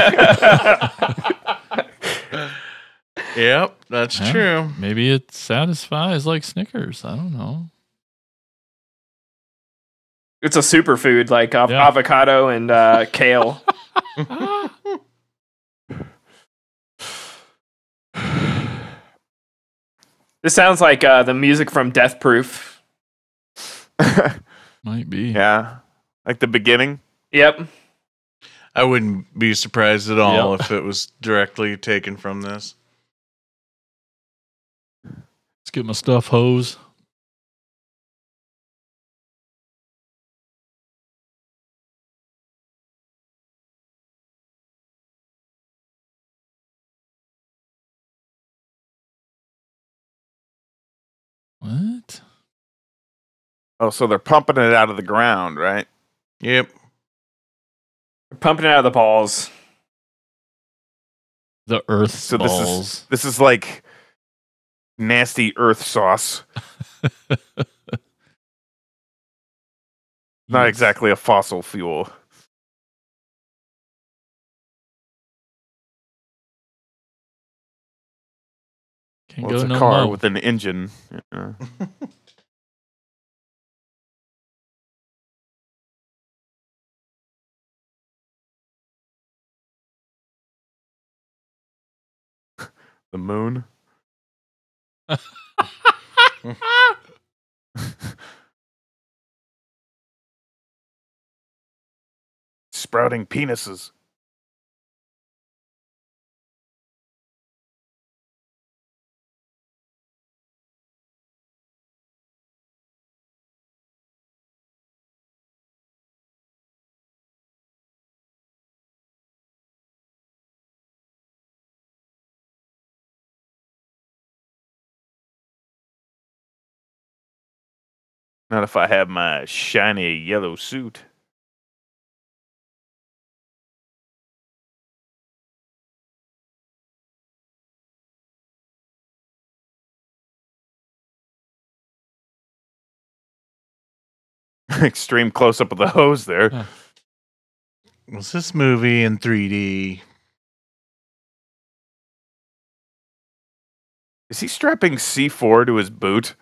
Yep, that's Yeah. true. Maybe it satisfies like Snickers. I don't know. It's a superfood like av- Yeah. avocado and uh, [LAUGHS] kale. This sounds like uh, the music from Death Proof. [LAUGHS] Might be. yeah. Like the beginning. Yep. I wouldn't be surprised at all Yep. if it was directly taken from this. Let's get my stuff hose. Oh, so they're pumping it out of the ground, right? Yep. Pumping it out of the balls. The earth So this is this is like nasty earth sauce. [LAUGHS] Not Yes. exactly a fossil fuel. Can't Well, go it's a no car mo. with an engine. Yeah. [LAUGHS] the moon. [LAUGHS] Sprouting penises. Not if I have my shiny yellow suit. [LAUGHS] Extreme close up of the hose there. Was this movie in 3D? Is he strapping C4 to his boot?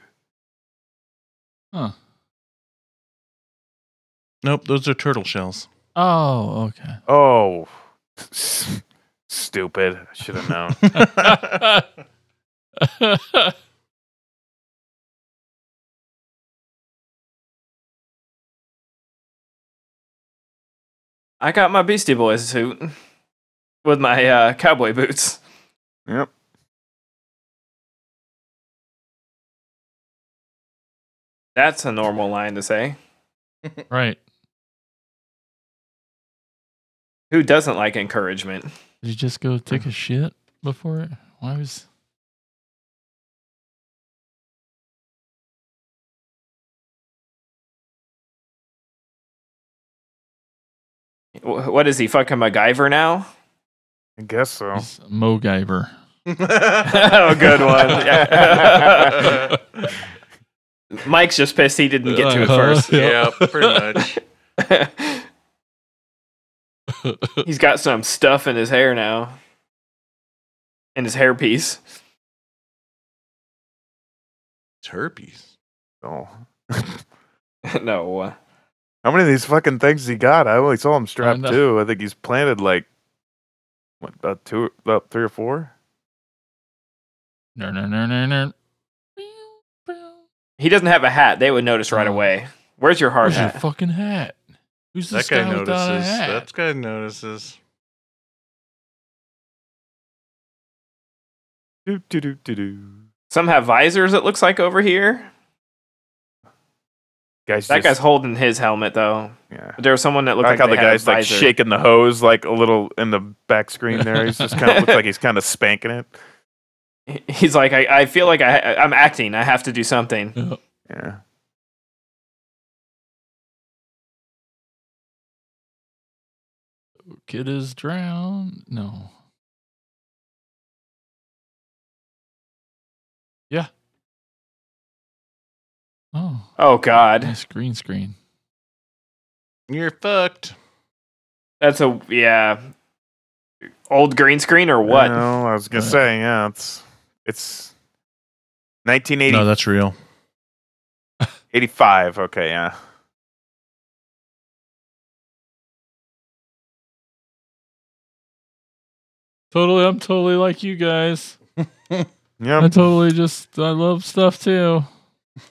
Huh. Nope, those are turtle shells. Oh, okay. Oh, [LAUGHS] stupid. I should have known. [LAUGHS] I got my Beastie Boys suit with my uh, cowboy boots. yep. That's a normal line to say. [LAUGHS] right. Who doesn't like encouragement? Did you just go take a shit before it? Why was What is he fucking MacGyver now? I guess so. he's MoGyver? [LAUGHS] [LAUGHS] oh, good one. Yeah. Mike's just pissed he didn't get to it Uh-huh. first. yeah, pretty much. [LAUGHS] [LAUGHS] He's got some stuff in his hair now. In his hairpiece. It's herpes. Oh. [LAUGHS] no. uh, How many of these fucking things he got? I only saw him strapped know. two. I think he's planted like what about two about three or four? no, no, no, no, no. He doesn't have a hat. They would notice right Oh. away. Where's your hard Where's your hat? fucking hat? Who's That guy guy without a notices. hat? That guy notices. Do do do do do. Some have visors, it looks like over here. Guys, That just- guy's holding his helmet, though. yeah. There was someone that I looked like like, how the they had guy's like shaking the hose like a little in the back screen there. He's just [LAUGHS] kind of looks like he's kind of spanking it. He's like, I, I feel like I, I'm acting. I have to do something. Yeah. Yeah. Kid is drowned. No. Yeah. Oh, Oh God, nice green screen. You're fucked. that's a yeah. Old green screen or what? No, I was gonna Uh, say yeah. It's it's 1980, No, that's real. 85. Okay, yeah. Totally, I'm totally like you guys. [LAUGHS] Yeah. I Yep. totally just, I love stuff too. [LAUGHS]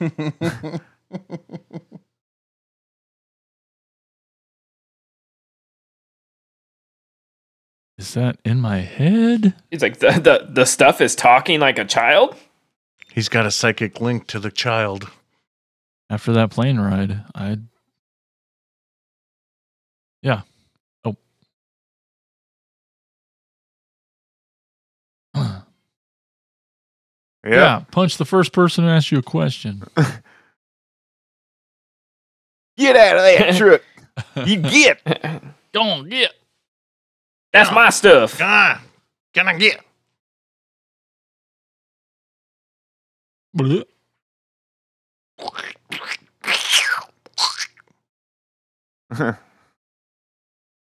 Is that in my head? He's like the, the the stuff is talking like a child. He's got a psychic link to the child. After that plane ride, I. Yeah. Oh. [CLEARS THROAT] Yeah. yeah. Punch the first person who asked you a question. [LAUGHS] Get out of that truck. You get. Go on, get. That's my stuff. Ah, gonna get. Bleh. [LAUGHS]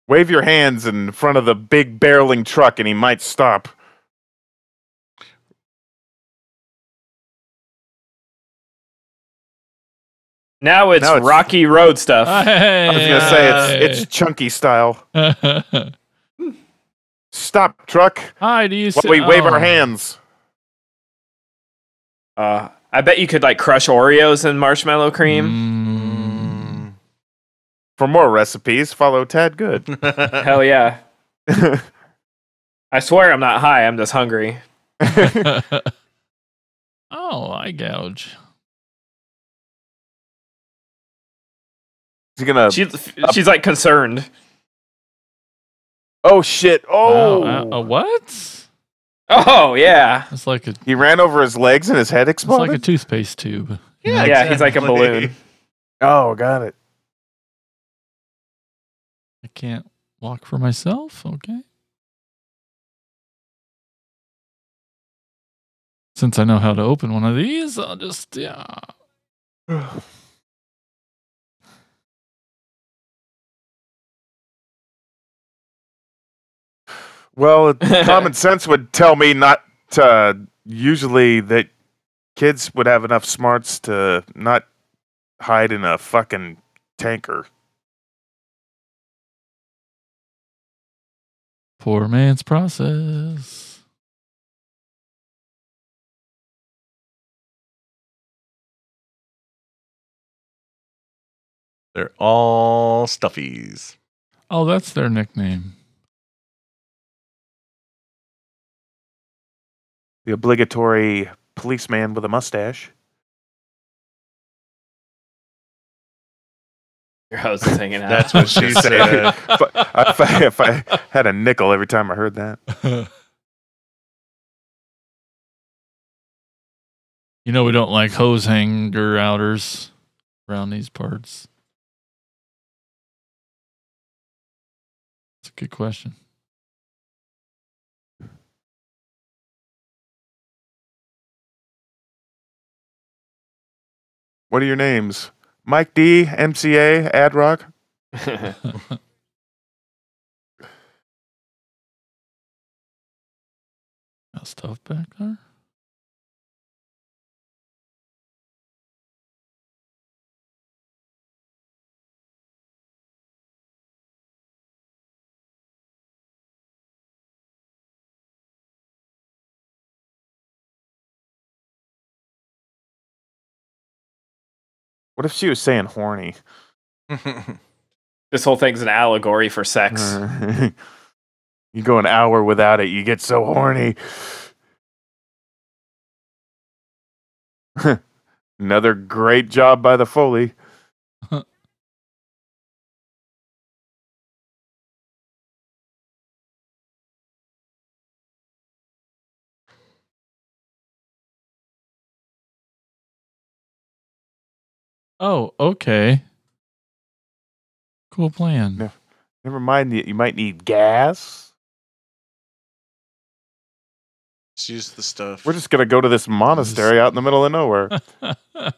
Wave your hands in front of the big barreling truck and he might stop. Now it's, Now it's- Rocky Road stuff. Hey. I was gonna say it's it's chunky style. [LAUGHS] Stop, truck. Hi, do you see? we wave oh. our hands. Uh, I bet you could like crush Oreos and marshmallow cream. Mm. For more recipes, follow Tad Good. [LAUGHS] Hell yeah! [LAUGHS] I swear I'm not high. I'm just hungry. [LAUGHS] oh, I gouge. Is he gonna? She, she's like concerned. Oh shit! Oh, Wow, uh, uh, what? Oh yeah, It's like a he ran over his legs and his head it's exploded. like a toothpaste tube. Yeah, yeah. He's like a [LAUGHS] balloon. oh, got it. I can't walk for myself. Okay. Since I know how to open one of these, I'll just yeah. [SIGHS] [SIGHS] [SIGHS] Well, [LAUGHS] common sense would tell me not to. Usually, that kids would have enough smarts to not hide in a fucking tanker. Poor man's process. They're all stuffies. Oh, that's their nickname. The obligatory policeman with a mustache. Your host is hanging out. That's what she [LAUGHS] said. But if, I, if I had a nickel every time I heard that. [LAUGHS] you know we don't like hose hanger outers around these parts. It's a good question. What are your names? Mike D, MCA, Adrock. Got [LAUGHS] stuff back there. What if she was saying horny? [LAUGHS] this whole thing's an allegory for sex. [LAUGHS] You go an hour without it, you get so horny. [LAUGHS] Another great job by the Foley. Oh, okay. Cool plan. Yeah. Never mind that you might need gas. Just use the stuff. We're just gonna go to this monastery out in the middle of nowhere. [LAUGHS]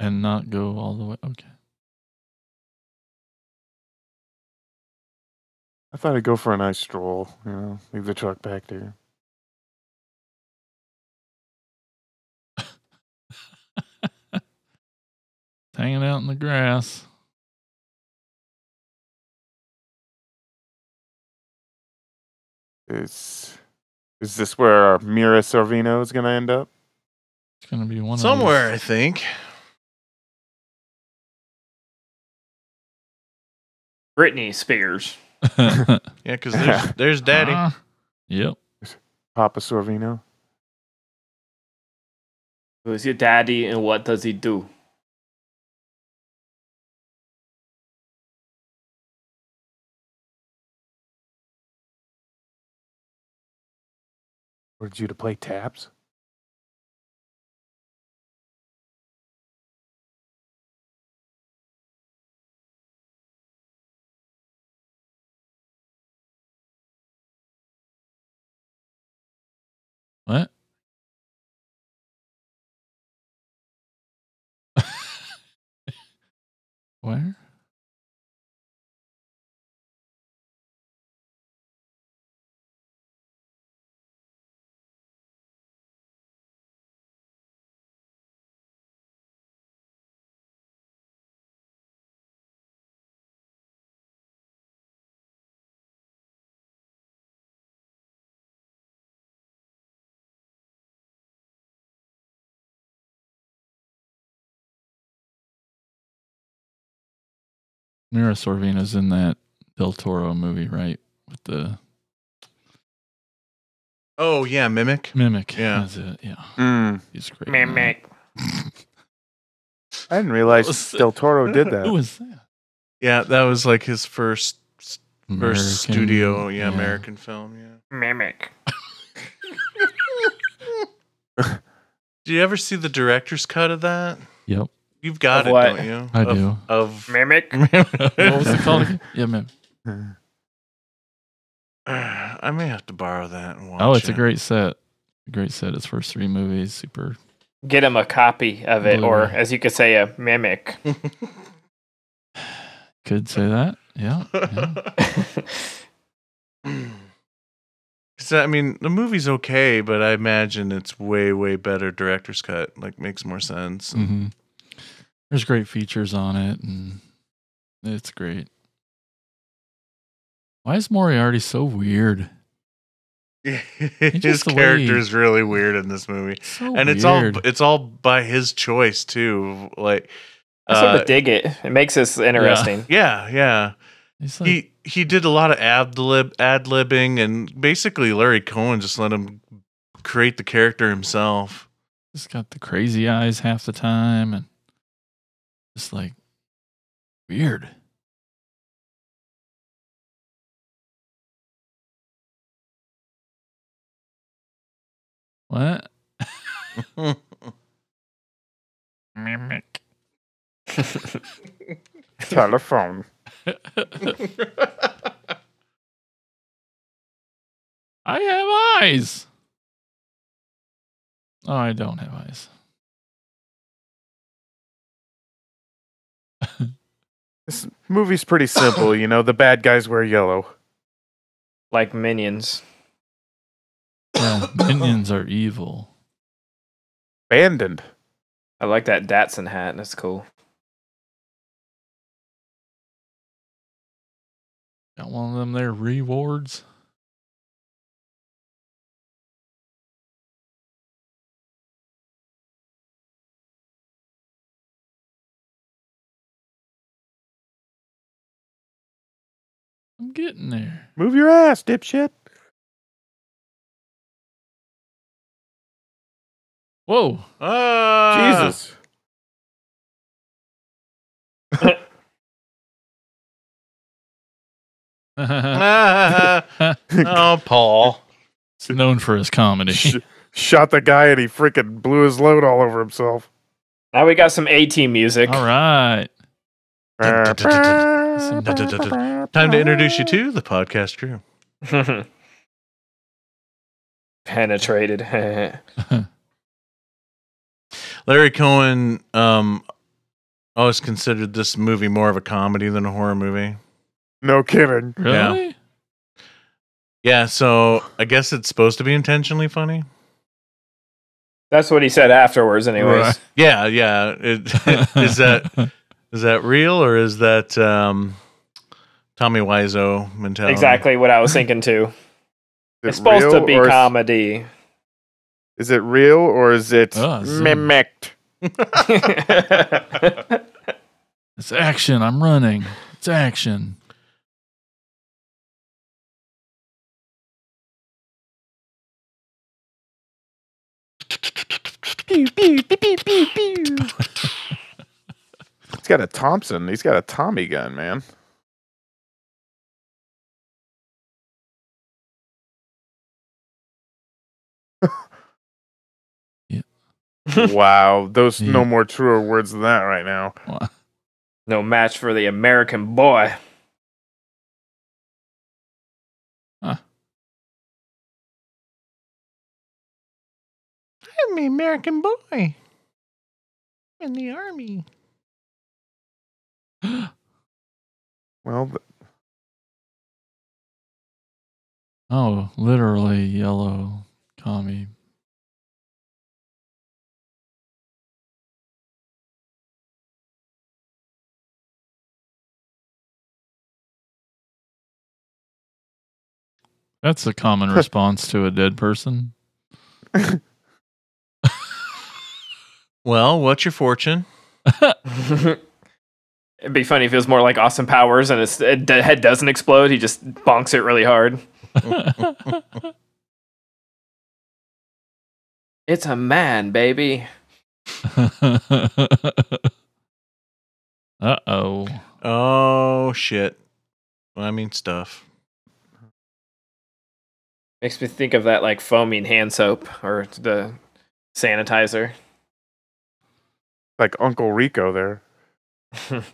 and not go all the way. Okay. I thought I'd go for a nice stroll. You know, leave the truck back there. Hanging out in the grass. Is is this where Mira Sorvino is gonna end up? It's gonna be one Somewhere, I think. Britney Spears. [LAUGHS] Yeah, because there's [LAUGHS] there's Daddy. Ah, yep. Papa Sorvino. Who's your daddy and what does he do? Ordered you to play taps? What? [LAUGHS] Where? Mira Sorvino's in that Del Toro movie, right? With the Oh yeah, mimic. mimic. Yeah. That's it. Yeah. Mm, He's great. in that. Mimic. [LAUGHS] I didn't realize Del Toro did [LAUGHS] that. Who was that? Yeah, that was like his first first American- studio, yeah, American film. Yeah. Mimic. [LAUGHS] Do you ever see the director's cut of that? Yep, You've got Of it, what? don't you? I Of- do. Of Mimic. [LAUGHS] what was it called? Yeah, man. [SIGHS] I may have to borrow that and watch Oh, it's a great set. Great set. Its first three movies, super. Get him a copy of it, or Blu-ray. as you could say, a mimic. [LAUGHS] Could say that. Yeah. [LAUGHS] yeah. 'Cause, I mean, the movie's okay, but I imagine it's way, way better director's cut. Like, makes more sense. hmm There's great features on it, and it's great. Why is Moriarty so weird? [LAUGHS] His just the way character is really weird in this movie, So and it's all it's all by his choice too. Like, I sort uh, of dig it. It makes this interesting. yeah, yeah. He's like, he he did a lot of ad lib ad libbing, and basically Larry Cohen just let him create the character himself. he's got the crazy eyes half the time, and just like weird. What? Mimic. [LAUGHS] Telephone. [LAUGHS] I have eyes. Oh, I don't have eyes. This movie's pretty simple, you know. The bad guys wear yellow. Like minions. Yeah, minions are evil. Abandoned. I like that Datsun hat. That's cool. Got one of them there rewards. I'm getting there. Move your ass, dipshit. Whoa. Ah, Jesus. [LAUGHS] oh, Paul. It's known for his comedy. Sh- shot the guy and he freaking blew his load all over himself. Now we got some A team music. All right. Time to introduce you to the podcast crew. [LAUGHS] Penetrated. [LAUGHS] Larry Cohen um, always considered this movie more of a comedy than a horror movie. No kidding. Really? Yeah, so I guess it's supposed to be intentionally funny. That's what he said afterwards, anyways. Right. Yeah, yeah. It, [LAUGHS] is that is that real or is that um, Tommy Wiseau mentality? Exactly what I was thinking too. [LAUGHS] Is it's supposed to be or is- comedy. Is it real or is it Oh, mimicked? [LAUGHS] It's action. I'm running. It's action. [LAUGHS] He's got a Thompson. He's got a Tommy gun, man. [LAUGHS] yeah. [LAUGHS] wow, those no more truer words than that right now. no match for the American boy. I'm the American boy in the army. [GASPS] Well, th- Oh, literally yellow commie. That's a common [LAUGHS] response to a dead person. [LAUGHS] Well, what's your fortune? [LAUGHS] It'd be funny if it was more like Austin Powers and his the head doesn't explode. He just bonks it really hard. [LAUGHS] It's a man, baby. [LAUGHS] uh oh. Oh shit. Well, I mean stuff. Makes me think of that like foaming hand soap or the sanitizer. like Uncle Rico there. [LAUGHS]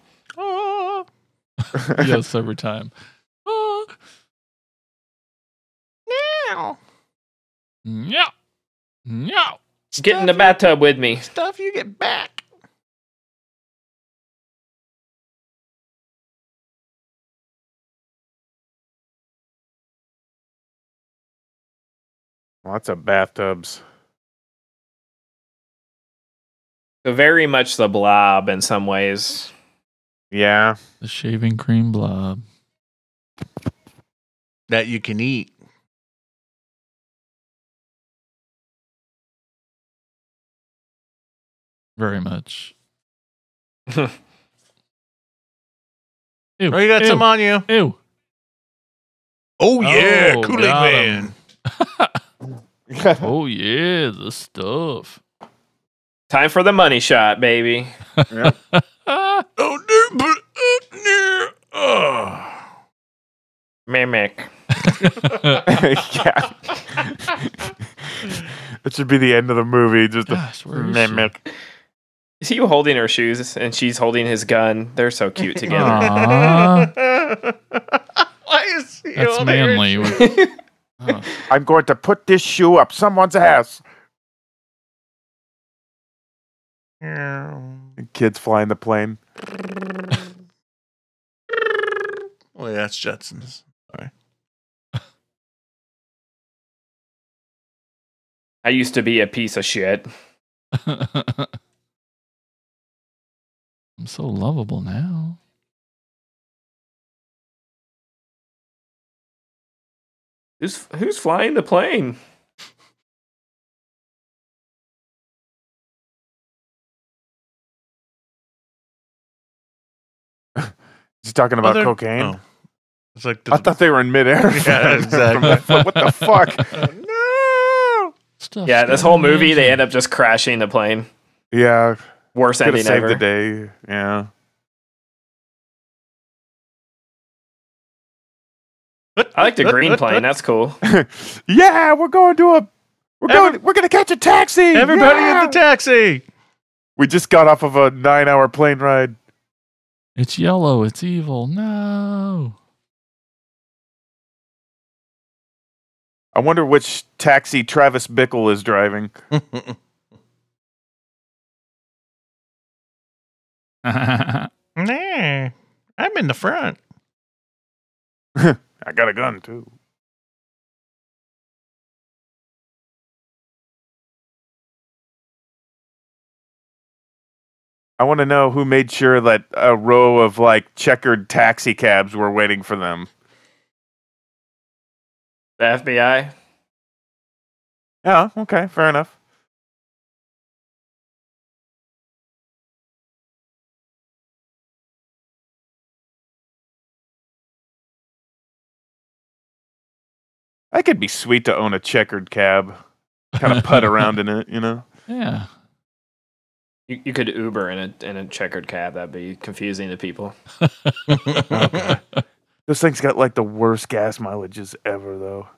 [LAUGHS] Yes, every time. Oh, now yeah. Yeah. Get in the bathtub with me. stuff you get back. Lots of bathtubs. Very much the blob in some ways. Yeah. The shaving cream blob. That you can eat. Very much. [LAUGHS] Oh, Ew. you got ew, some on you. Ew. Oh yeah, Oh, Kool Aid got Man. 'em. [LAUGHS] Oh yeah, the stuff. Time for the money shot, baby. [LAUGHS] Oh no, but uh, no. Mimic. [LAUGHS] yeah. That should be the end of the movie. Just Gosh, where is she? mimic. Is he holding her shoes and she's holding his gun? They're so cute together. Aw, [LAUGHS] Why is he that's holding her manly. shoe? Oh, [LAUGHS] I'm going to put this shoe up someone's ass. Kids flying the plane. Oh, yeah, that's Jetsons. Sorry. I used to be a piece of shit. [LAUGHS] I'm so lovable now. Who's who's flying the plane? He's talking about Oh, they're- cocaine. oh. It's like the, I thought they were in midair. [LAUGHS] Yeah, [LAUGHS] exactly. what the fuck? [LAUGHS] Oh, no. Stuff Yeah, this whole movie they end up just crashing the plane. Yeah, Worst could have ending saved ever. the day. Yeah. I like the green plane. That's cool. yeah, we're going to a. We're Every- going. We're gonna catch a taxi. Everybody yeah! at the taxi. We just got off of a nine-hour plane ride. It's yellow. It's evil. No. I wonder which taxi Travis Bickle is driving. [LAUGHS] [LAUGHS] nah, I'm in the front. [LAUGHS] I got a gun too. I want to know who made sure that a row of like checkered taxi cabs were waiting for them. The FBI. Yeah, oh, okay, fair enough. I could be sweet to own a checkered cab. Kind of put [LAUGHS] around in it, you know? Yeah. You, you could Uber in a in a checkered cab. That'd be confusing to people. [LAUGHS] This thing's got like the worst gas mileages ever, though.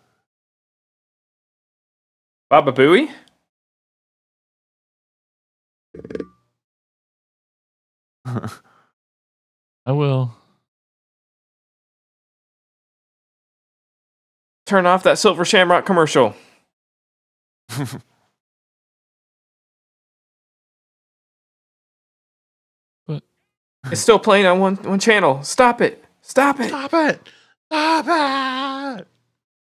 Baba Booey. [LAUGHS] I will. Turn off that Silver Shamrock commercial. [LAUGHS] It's still playing on one one channel. Stop it. Stop it. Stop it. Stop it.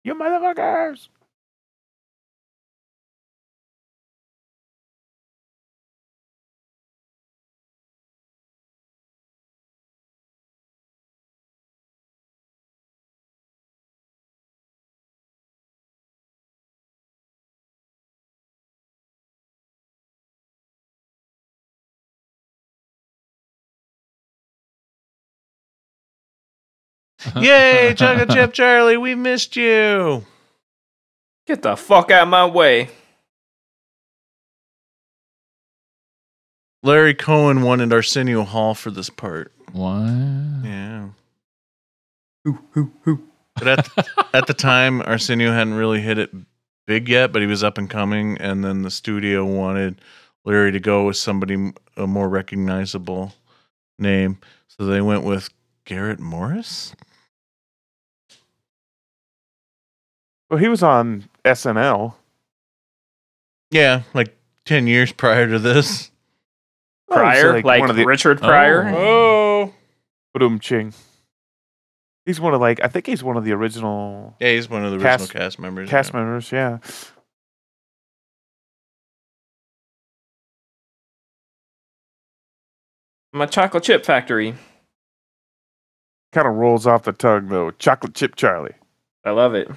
you motherfuckers! [LAUGHS] Yay, Chocolate Chip Charlie, we missed you. Get the fuck out of my way. Larry Cohen wanted Arsenio Hall for this part. What? Yeah. But at the, at the time, Arsenio hadn't really hit it big yet, but he was up and coming. And then the studio wanted Larry to go with somebody a more recognizable name, so they went with Garrett Morris. Well, he was on SNL. Yeah, like ten years prior to this. [LAUGHS] Oh, he's Pryor, like, one of the Richard Pryor. Oh, oh. Boom Ching. He's one of like I think he's one of the original yeah, he's one of the original Cast- cast, members. cast yeah. members. Yeah. My chocolate chip factory. Kind of rolls off the tongue though. Chocolate chip Charlie. I love it.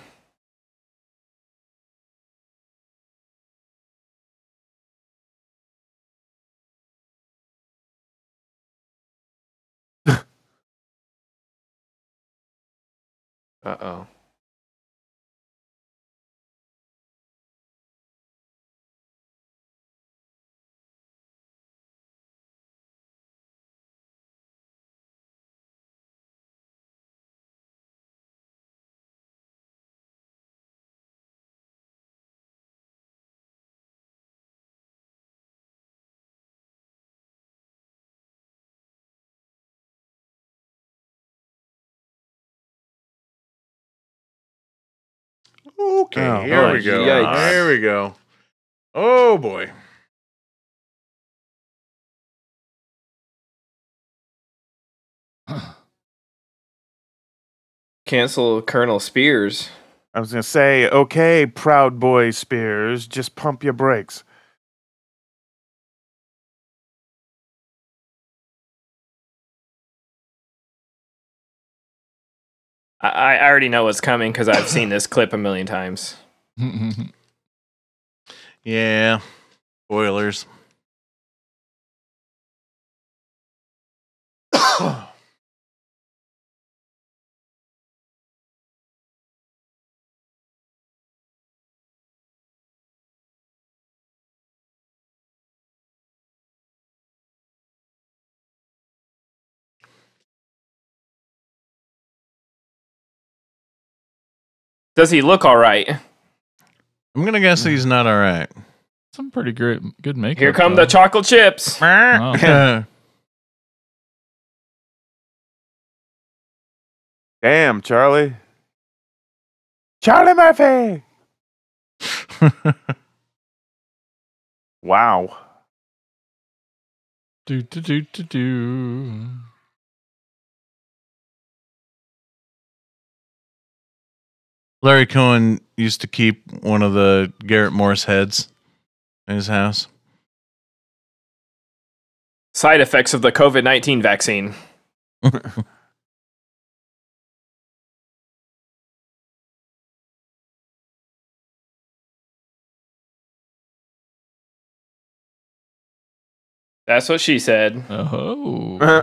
Uh oh. Okay, oh, here we go. Yikes. Here we go. Oh boy. [SIGHS] Cancel Colonel Spears. I was gonna say, okay, proud boy Spears, just pump your brakes. I, I already know what's coming because I've seen this clip a million times. [LAUGHS] Yeah. Spoilers. [COUGHS] [COUGHS] Does he look all right? I'm gonna guess he's not all right. Some pretty great, good makeup. Here come though. the chocolate chips. Oh. [LAUGHS] Damn, Charlie. Charlie Murphy. [LAUGHS] Wow. do do do do do. Larry Cohen used to keep one of the Garrett Morris heads in his house. Side effects of the COVID 19 vaccine. [LAUGHS] That's what she said. Oh. [LAUGHS]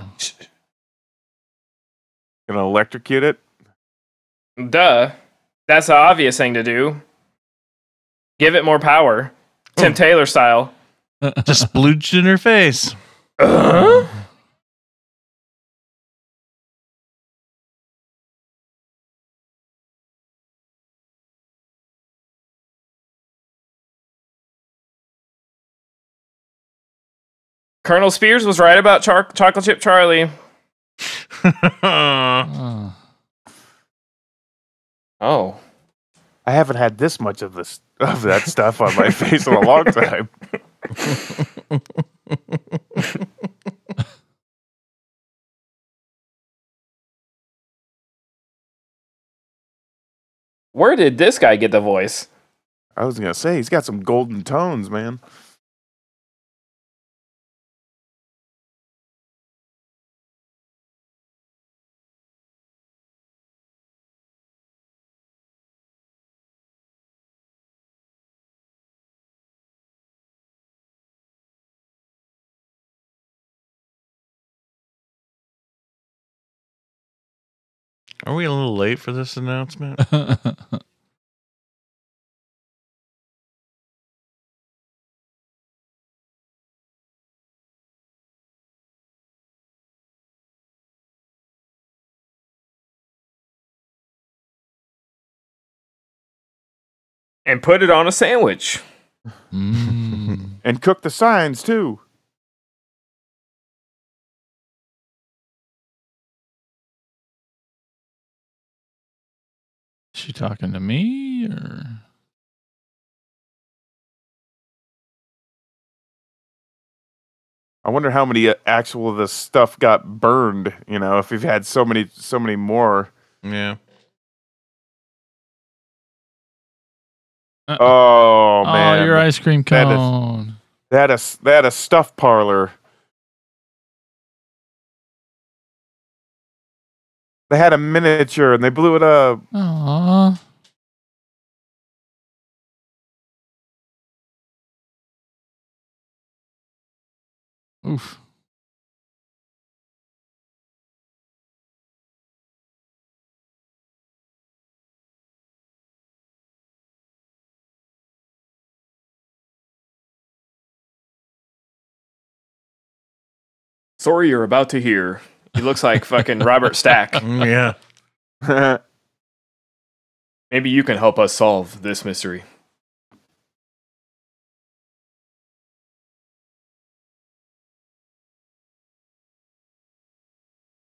Gonna electrocute it? Duh. That's the obvious thing to do. Give it more power. Tim Taylor style. [LAUGHS] Just splooged in her face. Uh-huh. Colonel Spears was right about char- Chocolate Chip Charlie. [LAUGHS] Oh. I haven't had this much of this of that stuff on my face in a long [LAUGHS] time. Where did this guy get the voice? I was gonna say he's got some golden tones, man. Are we a little late for this announcement? [LAUGHS] And put it on a sandwich. Mm. [LAUGHS] And cook the signs too. She talking to me or? I wonder how many uh, actual of this stuff got burned. You know, if we've had so many, so many more. yeah. Uh, Oh, oh, man, your ice cream that cone. That is that a had a stuff parlor. They had a miniature and they blew it up. Aw. Oof. Sorry you're about to hear. He looks like fucking Robert Stack. [LAUGHS] Mm, yeah. [LAUGHS] Maybe you can help us solve this mystery.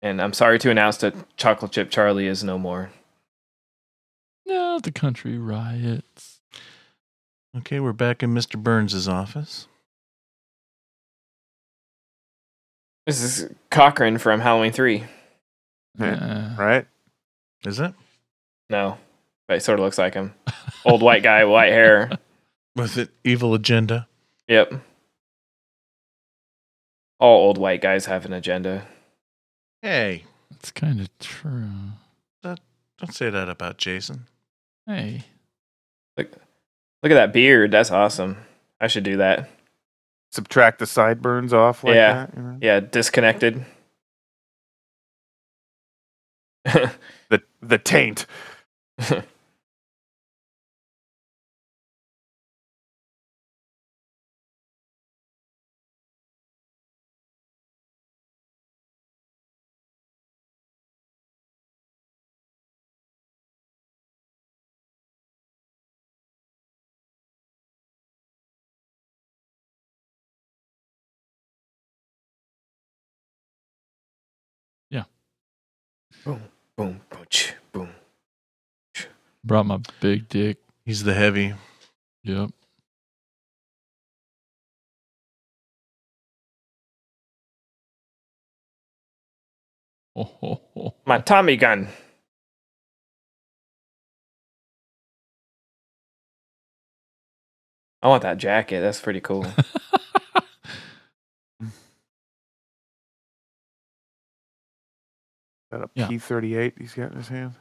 And I'm sorry to announce that Chocolate Chip Charlie is no more. No, the country riots. Okay, we're back in Mr. Burns's office. This is Cochran from Halloween 3. Yeah. right? Is it? No, but it sort of looks like him. Old white guy, white hair. [LAUGHS] With an evil agenda. Yep. All old white guys have an agenda. Hey, It's kind of true. don't say that about Jason. Hey. Look, Look at that beard. That's awesome. I should do that. Subtract the sideburns off like Yeah. that. you know? Yeah, disconnected. The the taint. [LAUGHS] boom, boom, ch, boom. Brought my big dick. He's the heavy. Yep. Oh, ho, ho. My Tommy gun. I want that jacket. That's pretty cool. [LAUGHS] Got a Yeah. P38 he's got in his hand.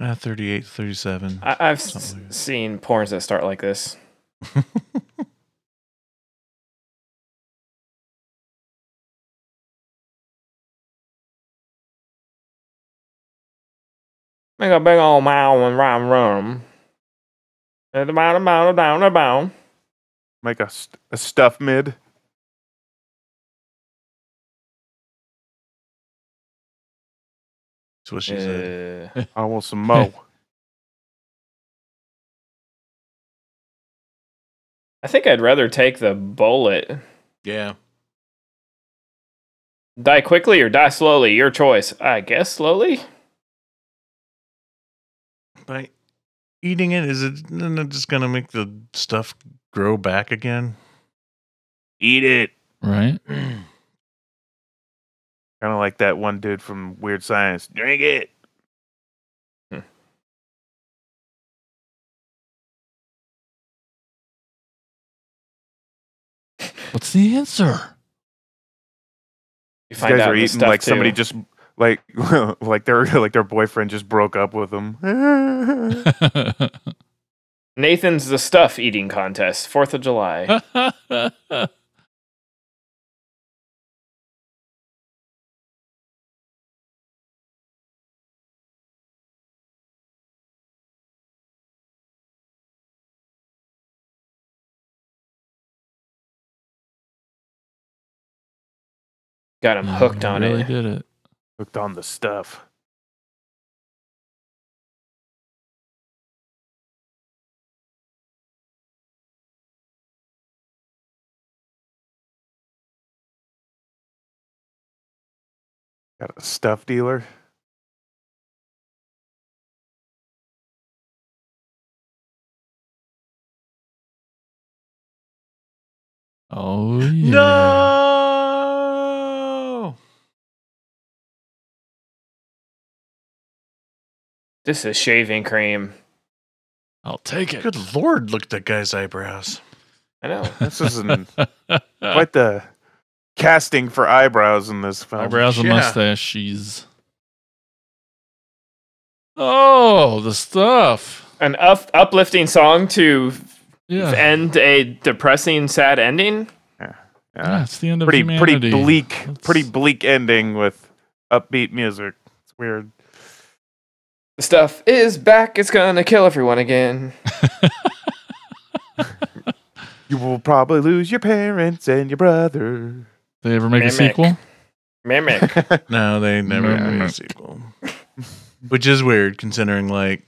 Ah, 38, 37. I, I've s- like seen porns that start like this. [LAUGHS] Make a big old mouth and rhyme rum. At the bottom, bottom, down the bottom. Make a, st- a stuff mid. That's what she said. I want some mo. [LAUGHS] I think I'd rather take the bullet. Yeah. Die quickly or die slowly. Your choice. I guess slowly. By eating it, is it isn't it just going to make the stuff grow back again? Eat it. Right? [CLEARS THROAT] Kind of like that one dude from Weird Science. Drink it. Hmm. What's the answer? You These guys out are eating stuff like somebody just like [LAUGHS] like their [LAUGHS] like their boyfriend just broke up with them. [LAUGHS] Nathan's the stuff eating contest, Fourth of July. Got him hooked on really it. did it. Hooked on the stuff. Got a stuff dealer. Oh yeah. No! This is shaving cream. I'll take it. Good lord, look at that guy's eyebrows. I know. [LAUGHS] This isn't quite the casting for eyebrows in this film. Eyebrows and Yeah. mustaches. Oh, the stuff. An up- uplifting song to Yeah. end a depressing, sad ending. yeah, Yeah. it's the end of pretty humanity. pretty bleak, That's- pretty bleak ending with upbeat music. It's weird. The stuff is back. It's gonna kill everyone again. [LAUGHS] You will probably lose your parents and your brother. They ever make a sequel? Mimic. [LAUGHS] No, they never Yeah. made a sequel. Which is weird considering like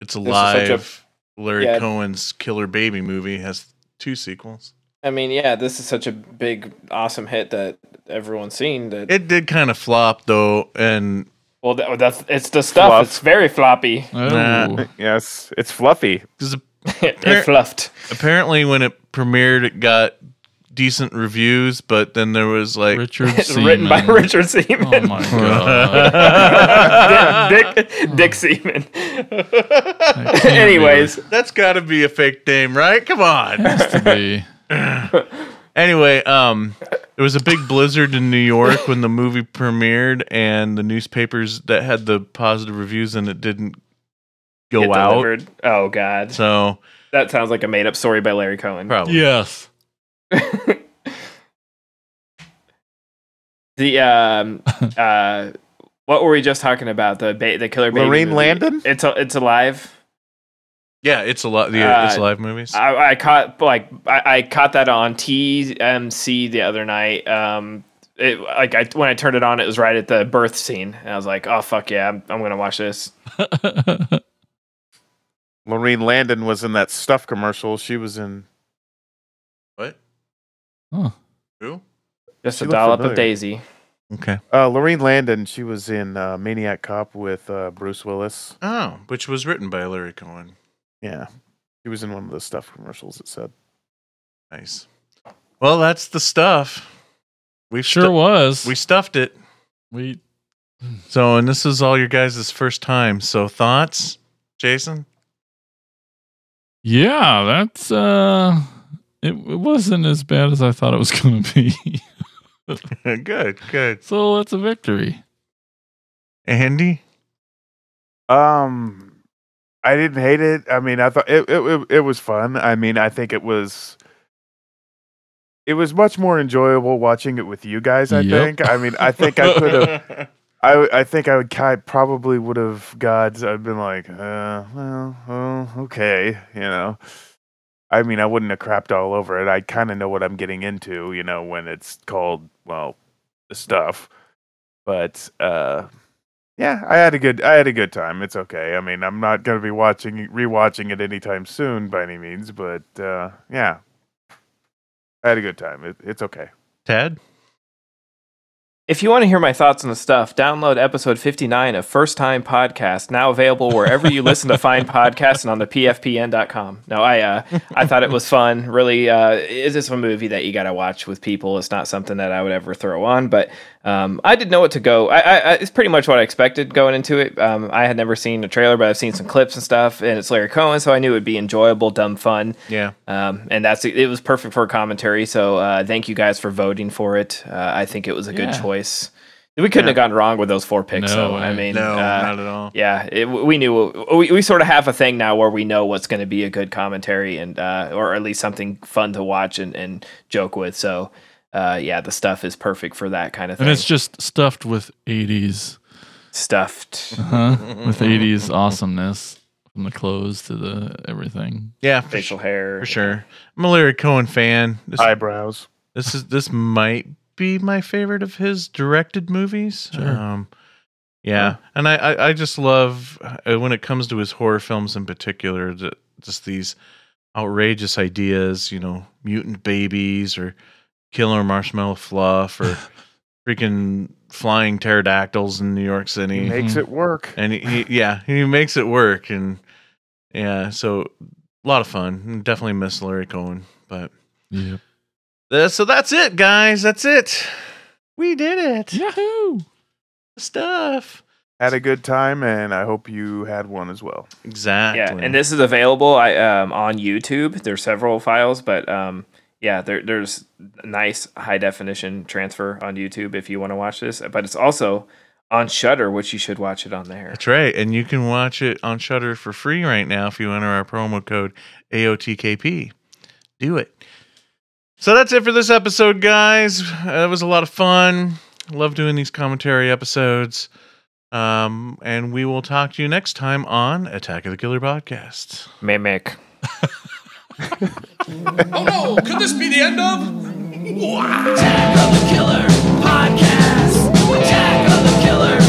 it's is alive. such Larry yeah. Cohen's Killer Baby movie has two sequels. I mean, yeah, this is such a big, awesome hit that everyone's seen. That It did kind of flop though, and well, that, that's it's the stuff. Fluff. It's very floppy. Oh, Nah. yes, it's fluffy. because [LAUGHS] it fluffed. apparently when it premiered, it got decent reviews, but then there was like Richard It's [LAUGHS] written [LAUGHS] by Richard Seaman. Oh my god! Dick, Dick, hmm. Dick Seaman. That can't be Anyways, that's got to be a fake name, right? Come on. to be. Anyway, um, there was a big blizzard in New York when the movie premiered, and the newspapers that had the positive reviews and it didn't go get out. delivered. Oh God, So that sounds like a made-up story by Larry Cohen. probably Yes. [LAUGHS] The um uh, what were we just talking about? The ba- the killer baby. Laurene movie. Landon? It's a, it's alive. Yeah, it's a lot. The Uh, it's live movies. I, I caught like I, I caught that on TMC the other night. Um, it like I when I turned it on, it was right at the birth scene, and I was like, "Oh fuck yeah, I'm, I'm gonna watch this." [LAUGHS] Laurene Landon was in that stuff commercial. She was in. what? Huh. Who? Just She a looked dollop of. Daisy. Okay. Uh, Laurene Landon. She was in uh, Maniac Cop with uh, Bruce Willis. Oh, which was written by Larry Cohen. Yeah, He was in one of the stuff commercials. It said. Nice. Well, that's the stuff. We've Sure stu- was. we stuffed it. we So, and this is all your guys' first time. So, thoughts, Jason? Yeah, that's uh it, it wasn't as bad as I thought it was [LAUGHS] going to be. [LAUGHS] good, good. so that's a victory. Andy? Um, I didn't hate it. I mean, I thought it it, it, was fun. I mean, I think it was. It was much more enjoyable watching it with you guys. I Yep. think. I mean, I think I could have. [LAUGHS] I I think I would. I probably would have got. I've been like, uh, well, well, okay, you know. I mean, I wouldn't have crapped all over it. I kind of know what I'm getting into, you know, when it's called well, stuff. But uh, yeah, I had a good I had a good time. It's okay. I mean, I'm not gonna be watching rewatching it anytime soon by any means, but uh, yeah, I had a good time. It, it's okay. Ted? If you want to hear my thoughts on the stuff, download episode 59 of First Time Podcast, now available wherever you listen to find podcasts and on the pfpn.com. No, I uh, I thought it was fun. Really, uh, is this a movie that you got to watch with people? It's not something that I would ever throw on, but um, I didn't know what to go. I, I, it's pretty much what I expected going into it. Um, I had never seen a trailer, but I've seen some clips and stuff, and it's Larry Cohen, so I knew it would be enjoyable, dumb fun. Yeah. Um, and that's it was perfect for a commentary. So uh, thank you guys for voting for it. Uh, I think it was a good choice. We couldn't have gone wrong with those four picks. No so I mean, No, uh, not at all. yeah, it, we knew we, we sort of have a thing now where we know what's going to be a good commentary and uh, or at least something fun to watch and, and joke with. So uh, yeah, the stuff is perfect for that kind of thing. And it's just stuffed with 80s stuffed huh? with 80s awesomeness from the clothes to the everything. Yeah, for, facial hair for sure. I'm a Larry Cohen fan. This, Eyebrows. this is this might be my favorite of his directed movies. Sure. Um, yeah, and I, I, I just love uh, when it comes to his horror films in particular, the, just these outrageous ideas. You know, mutant babies or killer marshmallow fluff or [LAUGHS] freaking flying pterodactyls in New York City. He makes it work. and he, he yeah he makes it work and yeah so a lot of fun definitely miss larry cohen but Yep. uh, so that's it guys that's it we did it Yahoo! stuff Had a good time, and I hope you had one as well. exactly Yeah, and this is available I, um, on YouTube. There's several files, but um, yeah, there, there's nice high definition transfer on YouTube if you want to watch this. But it's also on Shudder, which you should watch it on there. that's right and you can watch it on Shudder for free right now if you enter our promo code aotkp do it so that's it for this episode guys uh, it was a lot of fun love doing these commentary episodes um, and we will talk to you next time on attack of the killer podcast Mimic. [LAUGHS] [LAUGHS] oh no! Could this be the end of? Attack of the Killer podcast. Attack of the Killer.